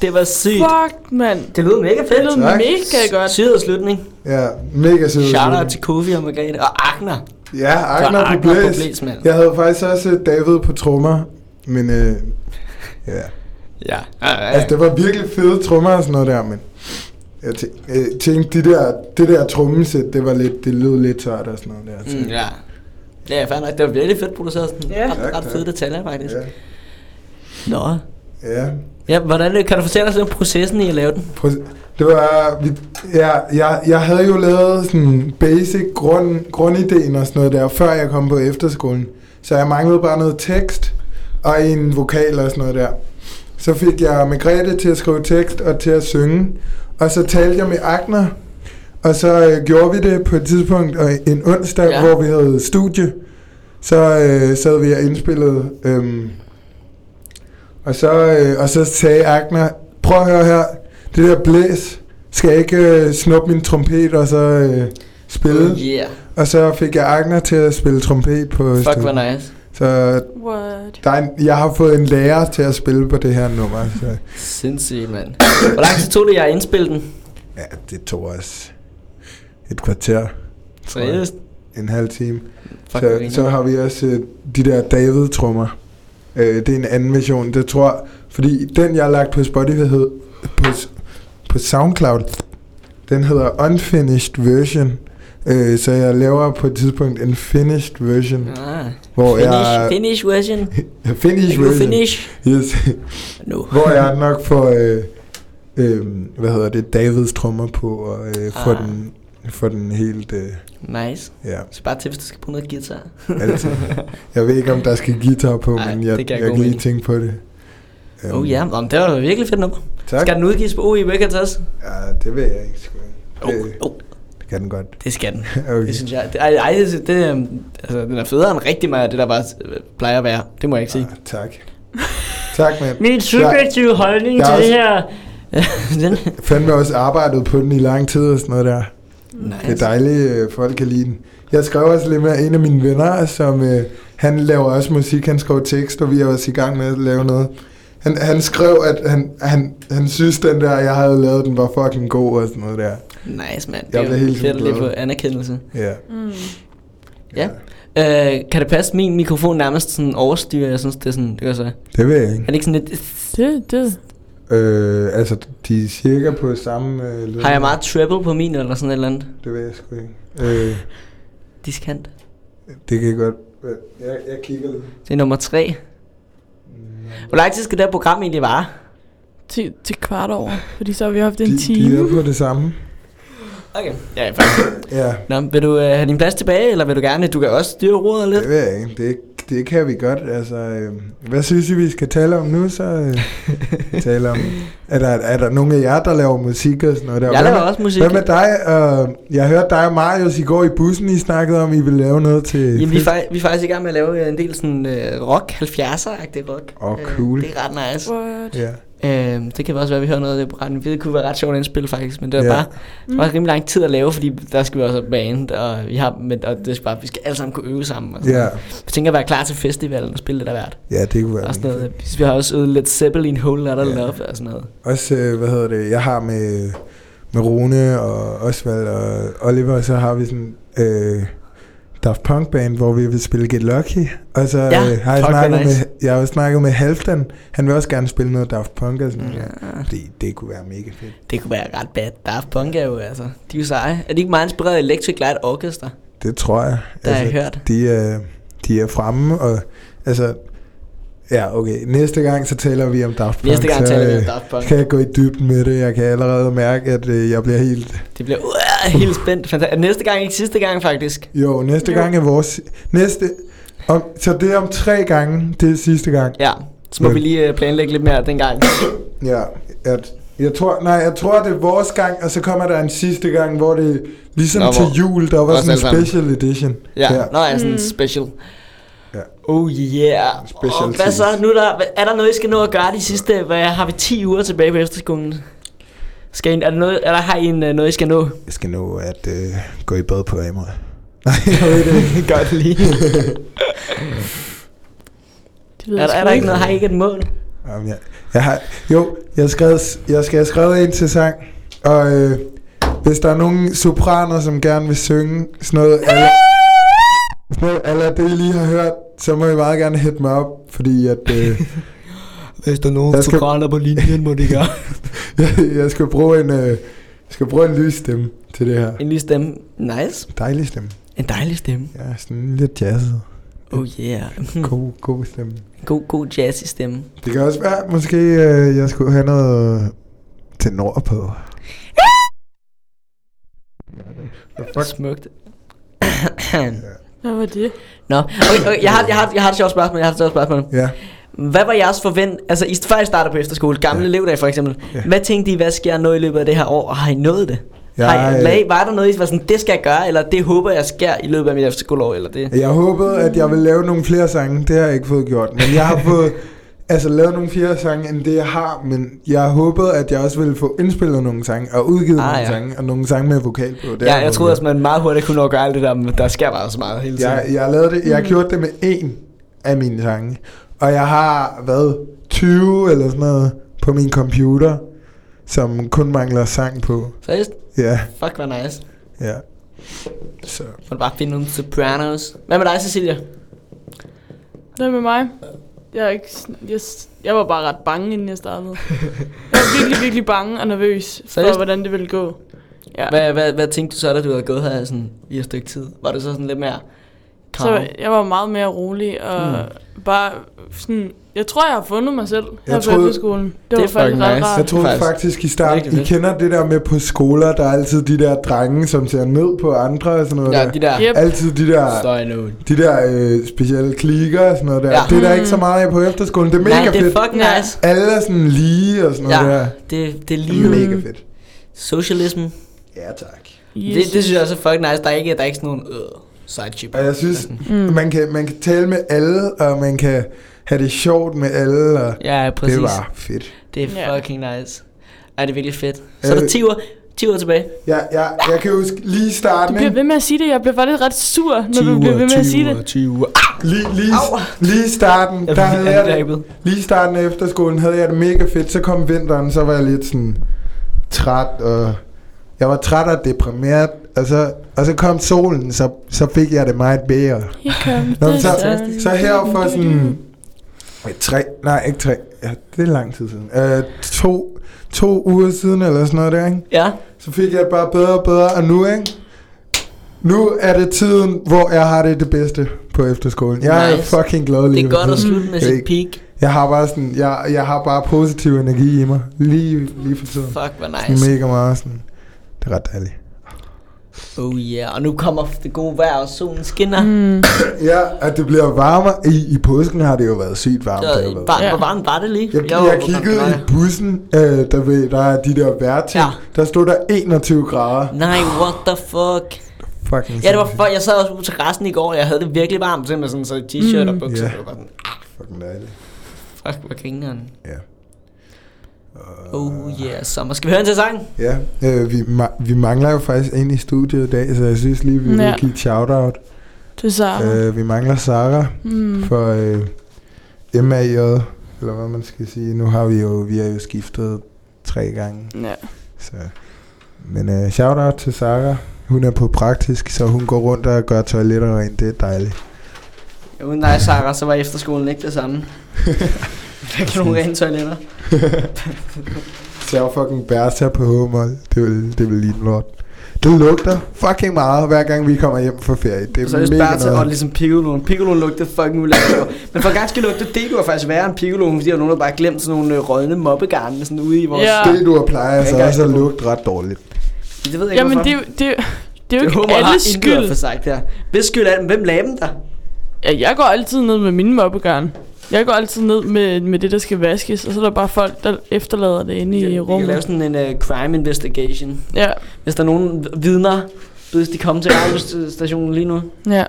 Det var sygt. Fuck, mand. Det lød mega Det fedt. lød Tak. mega godt. Syret slutning. Ja, mega sød. Shout out til Kofi og Margrethe. Og Agner. Ja, Agner på på blæs. blæs, mand. Jeg havde faktisk også øh, David på trommer, men øh, ja. Ja. Altså, det var virkelig fede trommer og sådan noget der, men jeg tæ- øh, tænkte, de der, det der trommesæt, det var lidt, det lød lidt tørt og sådan noget der. Så, Mm, ja. Ja, fair nok. Det var virkelig fedt produceret. Sådan. Ja. Ret, Tak, ret tak. fede detaljer, faktisk. ja. Nå. ja. Ja, hvordan kan du fortælle os om processen i at lave den? Det var, ja, jeg, jeg havde jo lavet sådan basic grund, grundideen og sådan noget der, før jeg kom på efterskolen. Så jeg manglede bare noget tekst og en vokal og sådan noget der. Så fik jeg Margrethe til at skrive tekst og til at synge. Og så talte jeg med Agner. Og så øh, gjorde vi det på et tidspunkt og en onsdag, Ja. hvor vi havde studie. Så øh, sad vi og indspillede. Øhm, og, så, øh, og så sagde Agner, prøv at høre her, det der blæs, skal jeg ikke øh, snuppe min trompet og så øh, spille? Oh, yeah. Og så fik jeg Agner til at spille trompet på Fuck, hvor nice. Så What? der er en, jeg har fået en lærer til at spille på det her nummer. Så, Sindssygt, mand. Hvor lang tid tog det, jeg at indspille den? ja, det tog os et kvarter. tror jeg. Seriøst? En halv time. Fuck, så, så har vi også øh, de der David-trummer. Øh, det er en anden version. Det tror fordi den jeg har lagt på Spotify hed, på, på SoundCloud, den hedder Unfinished Version. Øh, så jeg laver på et tidspunkt en finished version, Ah, hvor finish, jeg... finish version. [LAUGHS] finish Can you version. finish? Yes. [LAUGHS] No. hvor jeg nok får, øh, øh, hvad hedder det, Davids trommer på, og øh, får Ah. den få den helt... Øh, Nice. ja, Så bare til, hvis du skal bruge noget guitar. altid. Jeg ved ikke, om der skal guitar på, [LAUGHS] Nej, men jeg, jeg, jeg kan lige tænke på det. Øhm, Oh ja, Nå, det var virkelig fedt nummer. Tak. Skal den udgives på OE Records også? Ja, det ved jeg ikke, sgu. Oh, Det, oh, det kan den godt. det skal den. [LAUGHS] Okay. Det synes jeg. Det, ej, ej, det, det, øhm, altså, den er federe end rigtig meget af det, der bare øh, plejer at være. Det må jeg ikke sige. Ah, tak. tak, mand. Min subjektive holdning jeg til har det her... [LAUGHS] den. Jeg fandme også arbejdet på den i lang tid og sådan noget der. Nice. Det er dejligt, øh, folk kan lide den. Jeg skrev også lidt med en af mine venner, som øh, han laver også musik, han skrev tekst, og vi er også i gang med at lave noget. Han, han skrev, at han, han, han synes, den der, jeg havde lavet, den var fucking god og sådan noget der. Nice, mand. Det Jeg er blev helt fedt lige få anerkendelse. Ja. Mm. Ja. Øh, kan det passe, min mikrofon nærmest sådan overstyrer? Jeg synes, det er sådan, det gør så. Er Det ved jeg ikke. det ikke sådan lidt... Det, det. Øh, altså, de er cirka på samme øh, lyd. Har jeg meget treble på min, eller sådan et eller andet? Det ved jeg sgu ikke. Øh, [LAUGHS] Diskant. det kan godt... øh, Jeg, jeg kigger lidt. Det er nummer tre. Hvor lang tid skal det her program egentlig vare? Til, til kvart over, fordi så har vi haft en De, de time. er på det samme. Okay. Ja, faktisk. Ja, Nå, vil du øh, have din plads tilbage, eller vil du gerne? Du kan også styre roret lidt. det ved jeg ikke. Det, det kan vi godt. Altså, øh, hvad synes I, vi skal tale om nu? Så øh, [LAUGHS] tale om... Er der, er der nogen af jer, der laver musik og sådan noget der? Jeg laver også musik. Hvad med dig? Uh, jeg hørte dig og Marius i går i bussen, I snakkede om, I ville lave noget til... Jamen, vi er, vi er faktisk i gang med at lave øh, en del sådan øh, rock, 70'er-agtig rock. Åh, Øh, cool. det er ret nice. What? Ja. Øh, det kan også være, at vi hører noget af det på retten. Det kunne være ret sjovt at indspille faktisk, men det var Ja. bare det var rimelig lang tid at lave, fordi der skal vi også have band, og vi har, men, og det skal bare, vi skal alle sammen kunne øve sammen. Og sådan Ja. noget. Vi tænker at være klar til festivalen og spille det der hvert. ja, det kunne være Og sådan noget. Vi har også øvet lidt Zeppelin, Whole Lotta Ja. Love og sådan noget. Også, øh, hvad hedder det, jeg har med, med Rune og Osvald og Oliver, så har vi sådan øh, Daft Punk band, hvor vi vil spille Get Lucky. Og så Ja, øh, har jeg snakket nice. med, jeg har jo snakket med Halfdan. Han vil også gerne spille noget Daft Punk og sådan noget. Ja. Det, det kunne være mega fedt. Det kunne være ret bad. Daft Punk er jo altså, de er jo seje. Er de ikke meget inspireret af Electric Light Orchestra? Det tror jeg. Det har jeg hørt. De er, de er fremme, og altså... Ja, okay. Næste gang, så taler vi om Daft Punk. Næste gang så, taler vi om øh, Daft Punk. kan jeg gå i dybden med det. Jeg kan allerede mærke, at øh, jeg bliver helt... Det bliver uh, helt spændt. Fanta- Er det næste gang, ikke sidste gang faktisk? Jo, næste Jo. gang er vores... Næste... Om, så det er om tre gange, det er sidste gang. Ja, så må Men- vi lige øh, planlægge lidt mere den gang. [CLEARS THROAT] Ja, at, jeg tror, nej, jeg tror, det er vores gang, og så kommer der en sidste gang, hvor det ligesom Nå, til jul, der var sådan en alle sammen. special edition. Ja, Ja. nå ja, sådan en special. Ja. Oh yeah. Special Og hvad så? Nu er der, er der noget, I skal nå at gøre de sidste, hvad har vi 10 uger tilbage på efterskolen? Skal I, er der noget, eller har I en, øh, noget, I skal nå? Jeg skal nå at øh, gå i bad på Amor. [LAUGHS] Nej, jeg ved det ikke. Godt lige. Det er, der, er der ikke noget, har I ikke et mål? Jamen, jeg, jeg har, jo, jeg, har skrevet, jeg skal have skrevet en til sang, og øh, hvis der er nogen sopraner, som gerne vil synge sådan noget, eller, sådan noget, eller det I lige har hørt, så må I meget gerne hit mig op, fordi at, øh, [LAUGHS] Hvis der er nogen skal- sopraner på linjen, må de [LAUGHS] gøre. Jeg, [LAUGHS] jeg skal bruge en, øh, skal bruge en lys stemme til det her. en lille stemme. Nice. Dejlig stemme. En dejlig stemme. Ja, sådan lidt jazzet. Oh yeah. [LAUGHS] God, god stemme. god, god jazzy stemme. Det kan også være, måske øh, jeg skulle have noget til nord på. Fuck. Smukt. [COUGHS] Hvad var det? Nå, okay, okay, jeg, har, jeg, har, jeg har et sjovt spørgsmål. Jeg har et sjovt spørgsmål. Ja. Hvad var jeres forvent... Altså, I, før I starter på efterskole, gamle ja. Elevdag for eksempel. Ja. Hvad tænkte I, hvad skal jeg nå i løbet af det her år? Og har I nået det? Jeg, lag, var der noget, I var sådan, det skal jeg gøre, eller det håber jeg sker i løbet af mit efterskoleår, eller det? Jeg håbede, at jeg ville lave nogle flere sange. Det har jeg ikke fået gjort. Men jeg har fået [LAUGHS] altså, lavet nogle flere sange, end det jeg har. Men jeg håbede, at jeg også ville få indspillet nogle sange, og udgivet Ah, nogle ja. sange, og nogle sange med vokal på. Det Ja, jeg fået troede også, man meget hurtigt kunne nå at gøre alt det der, men der sker bare så meget hele tiden. Jeg, jeg, lavede det, jeg har gjort det med en af mine sange. Og jeg har, hvad, 20 eller sådan noget på min computer, som kun mangler sang på. Seriøst? Ja, Fuck, hvor nice. ja. Så. Må du bare finde nogle sopranos. Hvad med dig, Cecilia? Hvad med mig? Jeg, er ikke, jeg, jeg var bare ret bange, inden jeg startede. Jeg var virkelig, virkelig bange og nervøs for, Seriøst? hvordan det ville gå. Ja. Hvad, hvad, hvad tænkte du så, da du havde gået her sådan, i et stykke tid? Var det så sådan lidt mere calm? Så jeg var meget mere rolig, og Mm. Bare sådan... Jeg tror, jeg har fundet mig selv her Jeg på troede- efterskolen. Det, Det var er faktisk fucking ret nice. rart. Jeg troede Faktisk. faktisk i starten, I fedt. kender det der med på skoler, der er altid de der drenge, som ser ned på andre og sådan noget Ja, der. de der... Yep. Altid de der, de der øh, specielle klikker og sådan noget der. Ja. Det er der Mm. ikke så meget af på efterskolen. Det er mega Nej, det er fedt. fucking nice. Alle er sådan lige og sådan noget Ja, der. det, det er Det er lige mega fedt. Socialism. Ja, tak. Det, det synes jeg også er fucking nice. Der er ikke, der er ikke sådan nogen øh, side chip. Og jeg synes, Mm. man, kan, man kan tale med alle, og man kan have det sjovt med alle, og Ja, præcis. det var fedt. Det er Ja. fucking nice. Ej, det er virkelig fedt. Så er der Øh. 10 uger, 10 uger tilbage. Jeg, jeg, jeg kan huske lige Du starten, bliver ikke? ved med at sige det. Jeg bliver faktisk ret sur, når du bliver ved med at sige det. 20 uger. Lige, lige, Au! lige i starten, Jeg der havde jeg det, lige starten af efterskolen havde jeg det mega fedt. Så kom vinteren, så var jeg lidt sådan træt, og jeg var træt og deprimeret. Og så, og så kom solen, så, så fik jeg det meget bedre. Nå, så, så her for sådan tre, nej ikke tre, ja, det er lang tid siden. Øh, to, to uger siden eller sådan noget der, ikke? Ja. Så fik jeg det bare bedre og bedre, og nu, ikke? Nu er det tiden, hvor jeg har det det bedste på efterskolen. Jeg Nice. er fucking glad lige Det er godt at slutte med sit peak. Jeg har bare sådan, jeg, jeg har bare positiv energi i mig. Lige, lige for tiden. Fuck, hvor Sådan nice. Mega meget sådan. Det er ret dejligt. Oh yeah. Og nu kommer det gode vejr, og solen skinner. Mm. [COUGHS] Ja, at det bliver varmere. I, I påsken har det jo været sygt varmt. Så, det har været. var, Ja. Hvor varmt var det lige? Jeg, var jeg på kiggede i bussen, øh, der, ved, der er de der vejrting. Ja. Der stod der 21 grader. Nej, what the fuck? Fucking Ja, det var for, jeg sad også på terrassen i går, og jeg havde det virkelig varmt, simpelthen sådan, så t-shirt Mm. og bukser. Ja. Det var bare sådan, Fucking dejligt. fuck, hvor grineren. Ja. Oh yeah, sommer. Skal vi høre en til sang? Ja, øh, vi, ma- vi mangler jo faktisk en i studiet i dag, så jeg synes lige, vi vil Ja. give et shout-out. Det så. Øh, vi mangler Sara Mm. for øh, MAJ, eller hvad man skal sige. Nu har vi jo, vi har jo skiftet tre gange. Ja. Så. Men øh, shout-out til Sara. Hun er på praktisk, så hun går rundt og gør toiletter rent. Det er dejligt. Uden dig, Sarah, så var efterskolen ikke det samme. [LAUGHS] Der kan nogle rene toiletter. [LAUGHS] Jeg fucking bærster på hovedmål. Det vil, det vil lige lort. Det lugter fucking meget, hver gang vi kommer hjem fra ferie. Det er Så er det mega bare til, og ligesom Piccolo. Piccolo lugtede fucking ulækkert. Men for gang skal lugte det, du har faktisk værre end Piccolo, fordi der er nogen, der bare har glemt sådan nogle øh, rådne mobbegarne sådan ude i vores... Ja. Det du plejer så Ikke også at lugte ret dårligt. Det ved jeg ikke, Jamen, hvorfor. det, er jo- det, er det er jo det ikke alles skyld. få sagt her. Hvis skyld er den? Hvem lagde dem der? Ja, jeg går altid ned med mine mobbegarn. Jeg går altid ned med, med det, der skal vaskes, og så er der bare folk, der efterlader det inde Vi i kan- Vi kan rummet. lave sådan en uh, crime investigation. Ja, Hvis der er nogen vidner, hvis de kommer til radiostationen lige nu, ja.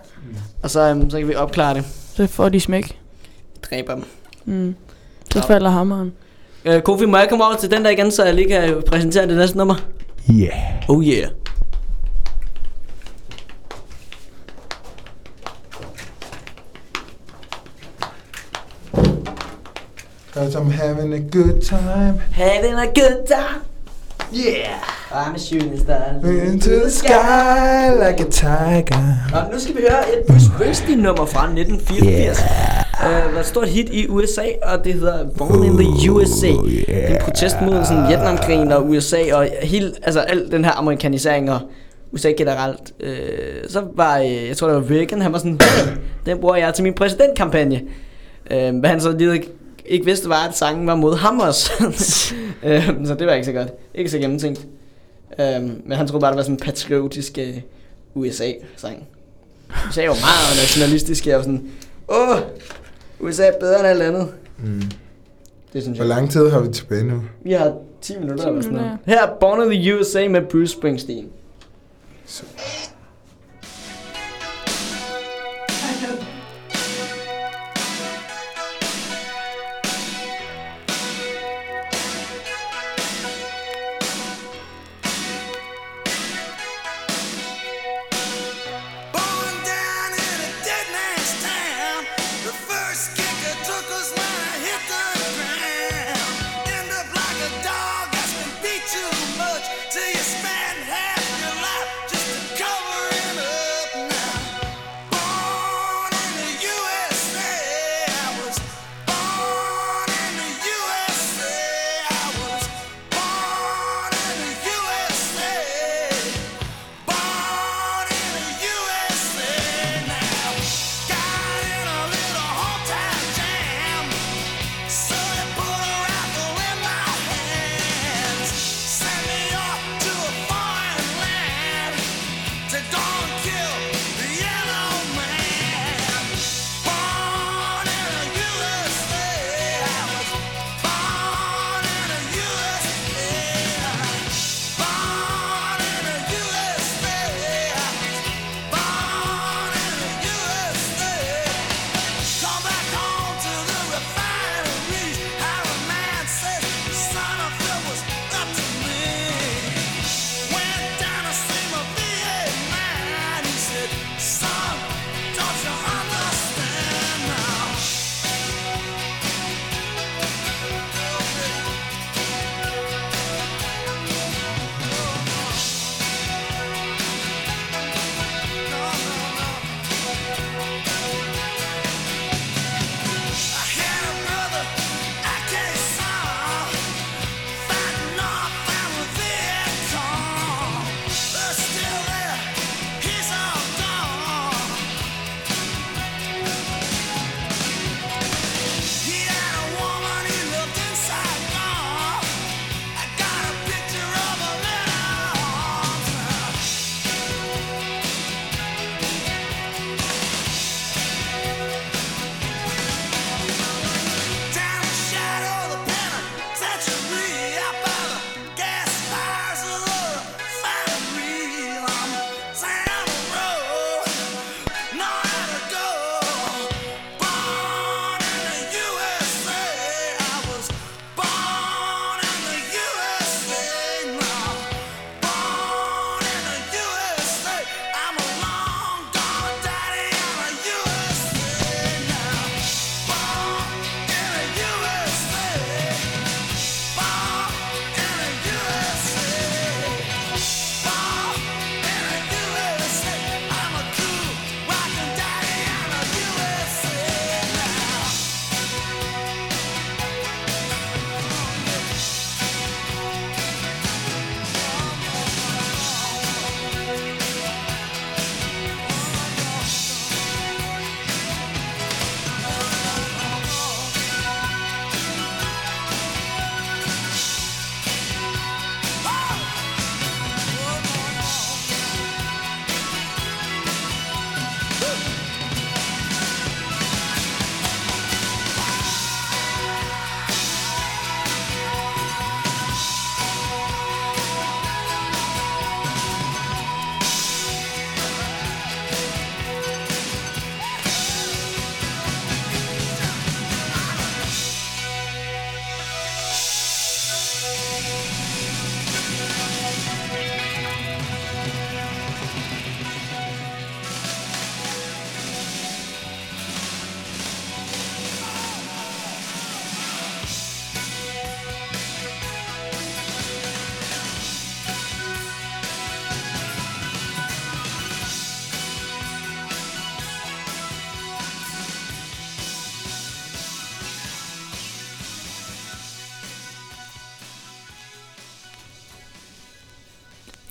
og så, um, så kan vi opklare det. Så får de smæk. Dræber dem. Mm. Så Ja. falder hammeren. Uh, Kofi, må jeg komme over til den der igen, så jeg lige kan præsentere det næste nummer? Yeah. Oh yeah. Cause I'm having a good time. Having a good time. Yeah. I'm a shooting star. Into the sky like a tiger. Og nu skal vi høre et Bruce Springsteen nummer fra 1984. Yeah. Uh, var et stort hit i USA, og det hedder Born in the USA. Oh, er en protest mod sådan Vietnamkrigen og USA, og hele, altså al den her amerikanisering og USA generelt. Uh, så var, uh, jeg tror det var Reagan, han var sådan, den bruger jeg til min præsidentkampagne. Uh, hvad han så lige ikke, vidste var, at sangen var mod ham også. uh, [LAUGHS] så det var ikke så godt. Ikke så gennemtænkt. Uh, men han troede bare, det var sådan en patriotisk uh, USA-sang. USA er jo meget nationalistisk, og sådan, åh, USA er bedre end alt andet. Mm. Det synes Hvor jeg. lang tid har vi tilbage nu? Vi har 10 minutter 10 eller sådan noget. minutter, Her er Born in the USA med Bruce Springsteen. Born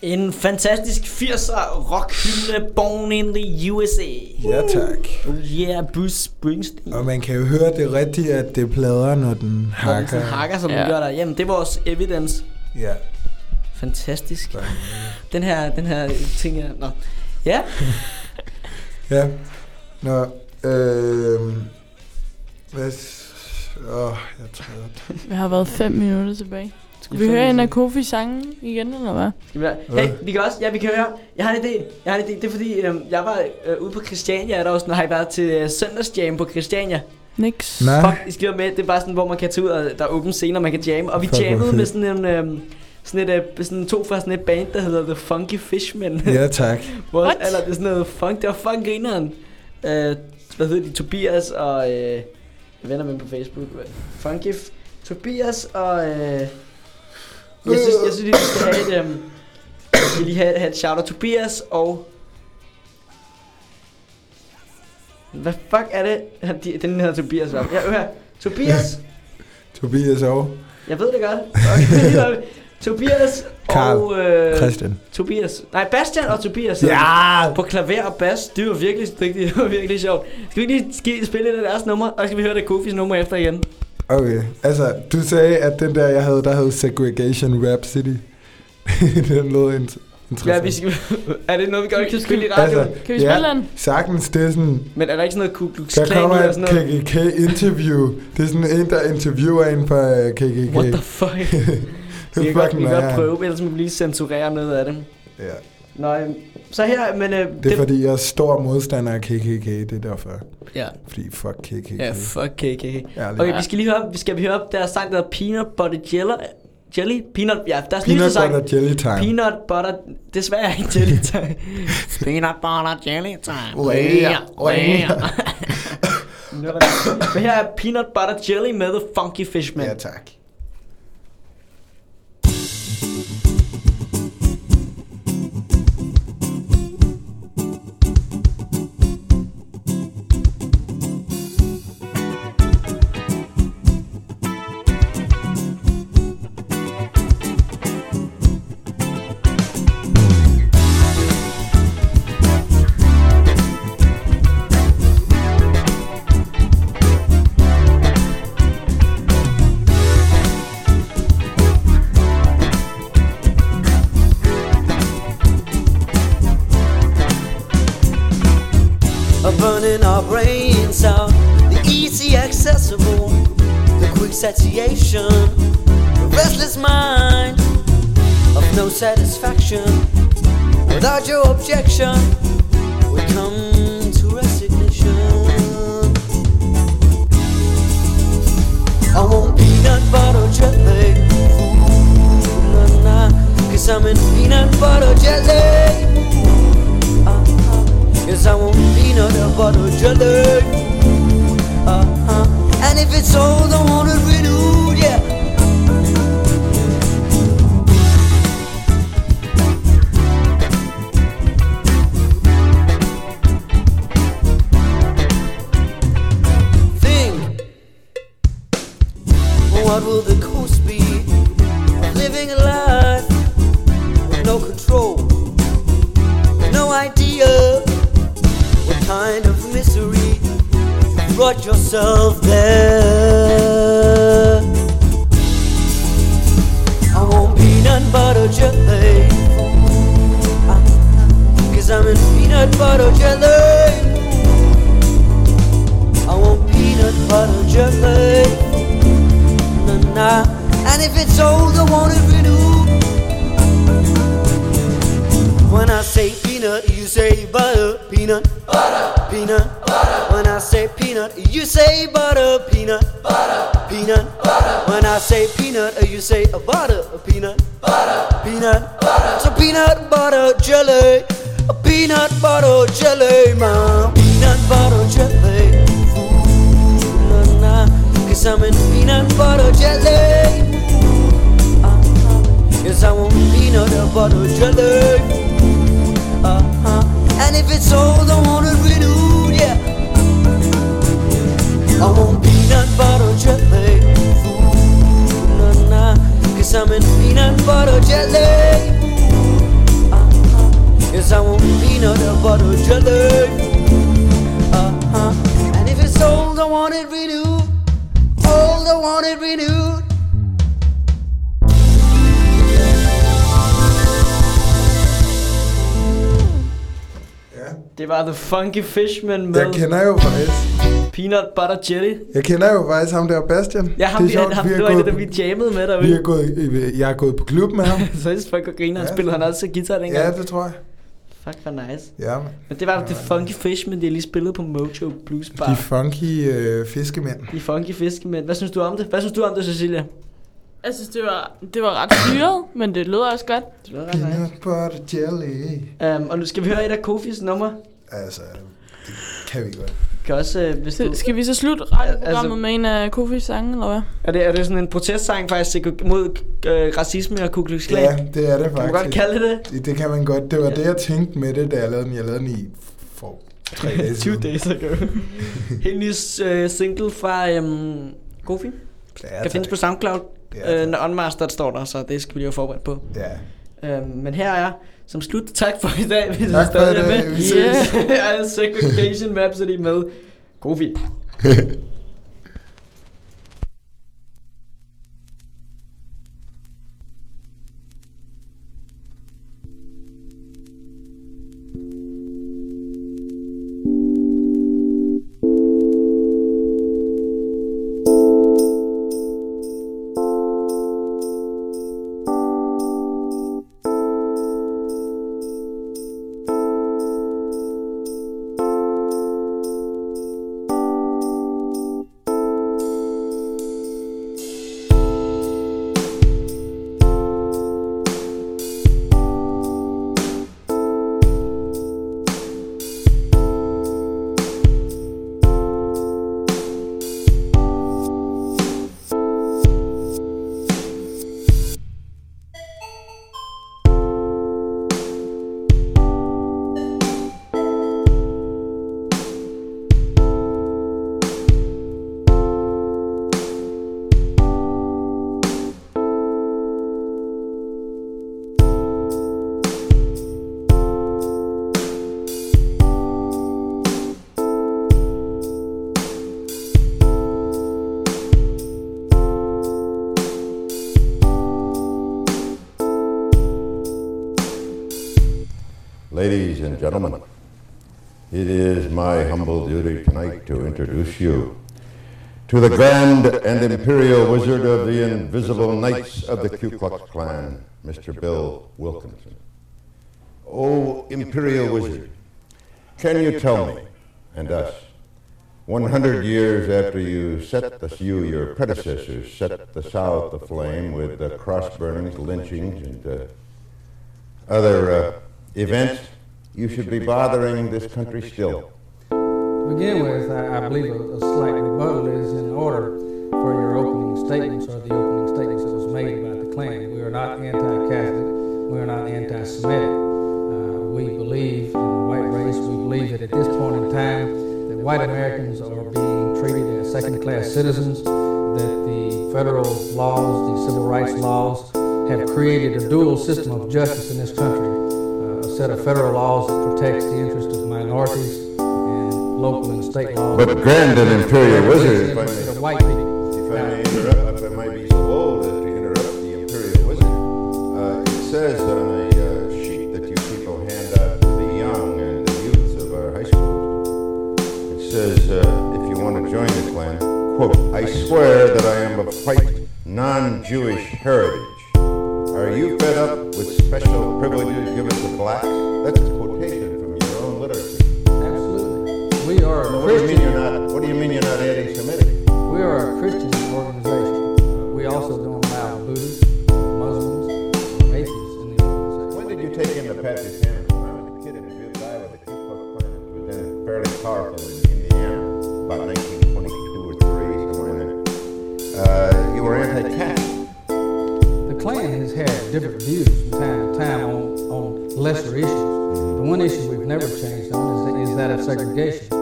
En fantastisk 80'er rockhymne Born in the USA. Ja, tak. Oh yeah, Bruce Springsteen. Og man kan jo høre det rigtigt, at det plader, når den Når den hakker. hakker, som ja. Den gør der. Jamen, det er vores evidence. Ja. Fantastisk. Den her, den her ting her. Nå. Ja, [LAUGHS] Ja. Nå, øh... Hvad... Åh, oh, jeg er træt. Vi har været fem minutter tilbage. Skal vi høre en af. Kofi sangen igen, eller hvad? Skal vi? Hey, vi kan også, ja, vi kan høre. Jeg har en idé. Jeg har en idé. Det er fordi, øhm, jeg var øh, ude på Christiania, er der også, når har I været til øh, søndagsjam på Christiania. Nix. Nej. Fuck, I skal med. Det er bare sådan, hvor man kan tage ud, og der er åbne scener, man kan jamme. Og vi Fuck, jammede med sådan en... Øhm, sådan et, øh, sådan to fra sådan et band, der hedder The Funky Fishmen. Ja, tak. [LAUGHS] Hvor, What? eller det er sådan noget funk, det var fucking grineren. Øh, hvad hedder de? Tobias og... Øh, jeg vender med på Facebook. Funky Tobias og... Øh, jeg synes, jeg synes lige, vi skal have et... Um, skal lige have, have et shout Tobias og... Hvad fuck er det? Han- de- Den hedder Tobias, hva'? Ja, hør. Tobias. [LAUGHS] Tobias og Jeg ved det godt. Okay, Tobias Karl. og... Øh, Christian. Tobias. Nej, Bastian og Tobias. hedder de. Ja! På klaver og bas. Det var virkelig dygtigt. Det var virkelig sjovt. Skal vi ikke lige spille lidt af deres nummer? Og så skal vi høre det Kofis nummer efter igen. Okay, altså, du sagde, at den der, jeg havde, der hed Segregation Rap City. [LAUGHS] den lød int- interessant. Ja, vi skal, [LAUGHS] er det noget, vi godt kan spille i radioen? Altså, Kan vi spille den? Sagtens, det er sådan, Men er der ikke sådan noget Ku Klux der Klan kommer i og et sådan noget? KKK-interview. Det er sådan en, der interviewer en fra øh, KKK. What the fuck? [LAUGHS] det vi er kan, godt, vi fucking kan godt prøve, ellers må vi lige censurere noget af det. Ja. Øhm, så her, men... Øh, Det er fordi, jeg er stor modstander af KKK, det er derfor. Ja, Fordi fuck KKK. ja fuck KKK. Ærligt. Okay, vi skal lige høre, vi skal vi høre deres sang, der hedder Peanut Butter Jelly. Jelly? Peanut, ja, deres nyeste Peanut sang. butter jelly time. Peanut butter, desværre ikke jelly time. [LAUGHS] Peanut butter jelly time. Way, way. [LAUGHS] [LAUGHS] Men her er Peanut butter jelly med The Funky Fishman. Ja, tak. Peanut butter jelly. I want peanut butter jelly. Nah, nah. And if it's old, I want it renewed. When I say peanut, you say butter, peanut, butter, peanut, butter. When I say peanut, you say butter, peanut, butter, peanut, butter. When I say peanut, you say a butter, peanut, butter, peanut, butter. So peanut butter jelly, a peanut butter jelly, man, peanut butter jelly. Ooh, na, na. Cause I'm in peanut butter jelly. Uh-huh. Yes, I want peanut butter jelly. Uh-huh. And if it's old, I want it renewed, yeah. I want peanut butter jelly. Ooh, na, na. Cause I'm in peanut butter jelly. Butter jelly. Uh-huh. And if it's old, I want it renewed. Old, I want it renewed. Ja. Det var The Funky Fishman med Jeg kender jo faktisk, Peanut Butter Jelly. jeg kender jo faktisk ham der Bastian. Ja, ham, det det er sjovt, ham, vi det har var en af dem, vi jammede med vi derude. har gået, jeg er gået på klub med ham. [LAUGHS] Så jeg for at grine, han Ja. spillede han også guitar dengang. Ja, det tror jeg. Fuck, hvor nice. Ja. Men det var The Funky Fishman, de har lige spillet på Mojo Blues Bar. De funky øh, fiskemænd. De funky fiskemænd. Hvad synes du om det? Hvad synes du om det, Cecilia? Jeg synes, det var, det var ret syret, men det lød også godt. Det lyder ret nice. Peanut butter jelly. Um, og nu skal vi høre et af Kofis numre. Altså, det kan vi godt. Kan også, uh, hvis du... Skal vi så slutte radioprogrammet Altså- med en af Kofis sange, eller hvad? Er det, er det sådan en protestsang faktisk mod øh, racisme og Ku Klux Klan? Ja, det er det Kan man godt faktisk. kalde det det? Det, kan man godt. Det var det, jeg tænkte med det, da jeg lavede den. Jeg lavede den i for tre dage [LAUGHS] Two siden. days ago. Helt ny uh, single fra um, Kofi. Ja, Kan tak. findes på SoundCloud. Ja, når Unmastered står der, så det skal vi lige være forberedt på. Ja. Uh, men her er som slut, tak for i dag, hvis du Tak for stadig i er med. Vi ses. Her er Segregation Rhapsody med Kofi. [LAUGHS] to the Grand and Imperial Wizard of the Invisible Knights of the Ku Klux Klan, Mr. Bill Wilkinson. Oh, Imperial Wizard, can you tell me and us, 100 years after you set the, you, your predecessors, set the South aflame with the cross burnings, lynchings, and uh, other uh, events, you should be bothering this country still. To begin with, I, I believe a, a slight rebuttal is in order for your opening statements or the opening statements that was made about the Klan. We are not anti-Catholic. We are not anti-Semitic. Uh, we believe in the white race. We believe that at this point in time, that white Americans are being treated as second-class citizens. That the federal laws, the civil rights laws, have created a dual system of justice in this country. Uh, a set of federal laws that protects the interests of minorities local and state laws. But Grand and Imperial Wizard, if I may, white people. if I may interrupt, if I might be so bold as to interrupt the Imperial Wizard, uh, it says on a uh, sheet that you people hand out to the young and the youths of our high school, it says, uh, if you want to join the clan, quote, I swear that I am of white, non-Jewish heritage. Are you fed up with special privileges given to blacks? That's A What do you mean you're not? What do you mean you're not anti-Semitic? We are a Christian organization. We also don't allow Buddhists, Muslims, or atheists in the organization. When did you take in the Sanders? When I was a kid in guy with the Ku Klux Klan, which was then fairly powerful in Indiana, about 1922 or 3, somewhere in there. Uh, you were anti-Catholic. The Klan has had different views from time to time on, on lesser issues. The one issue we've never changed on is, is that of segregation.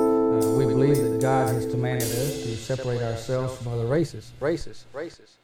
Separate ourselves from other races. Races, races.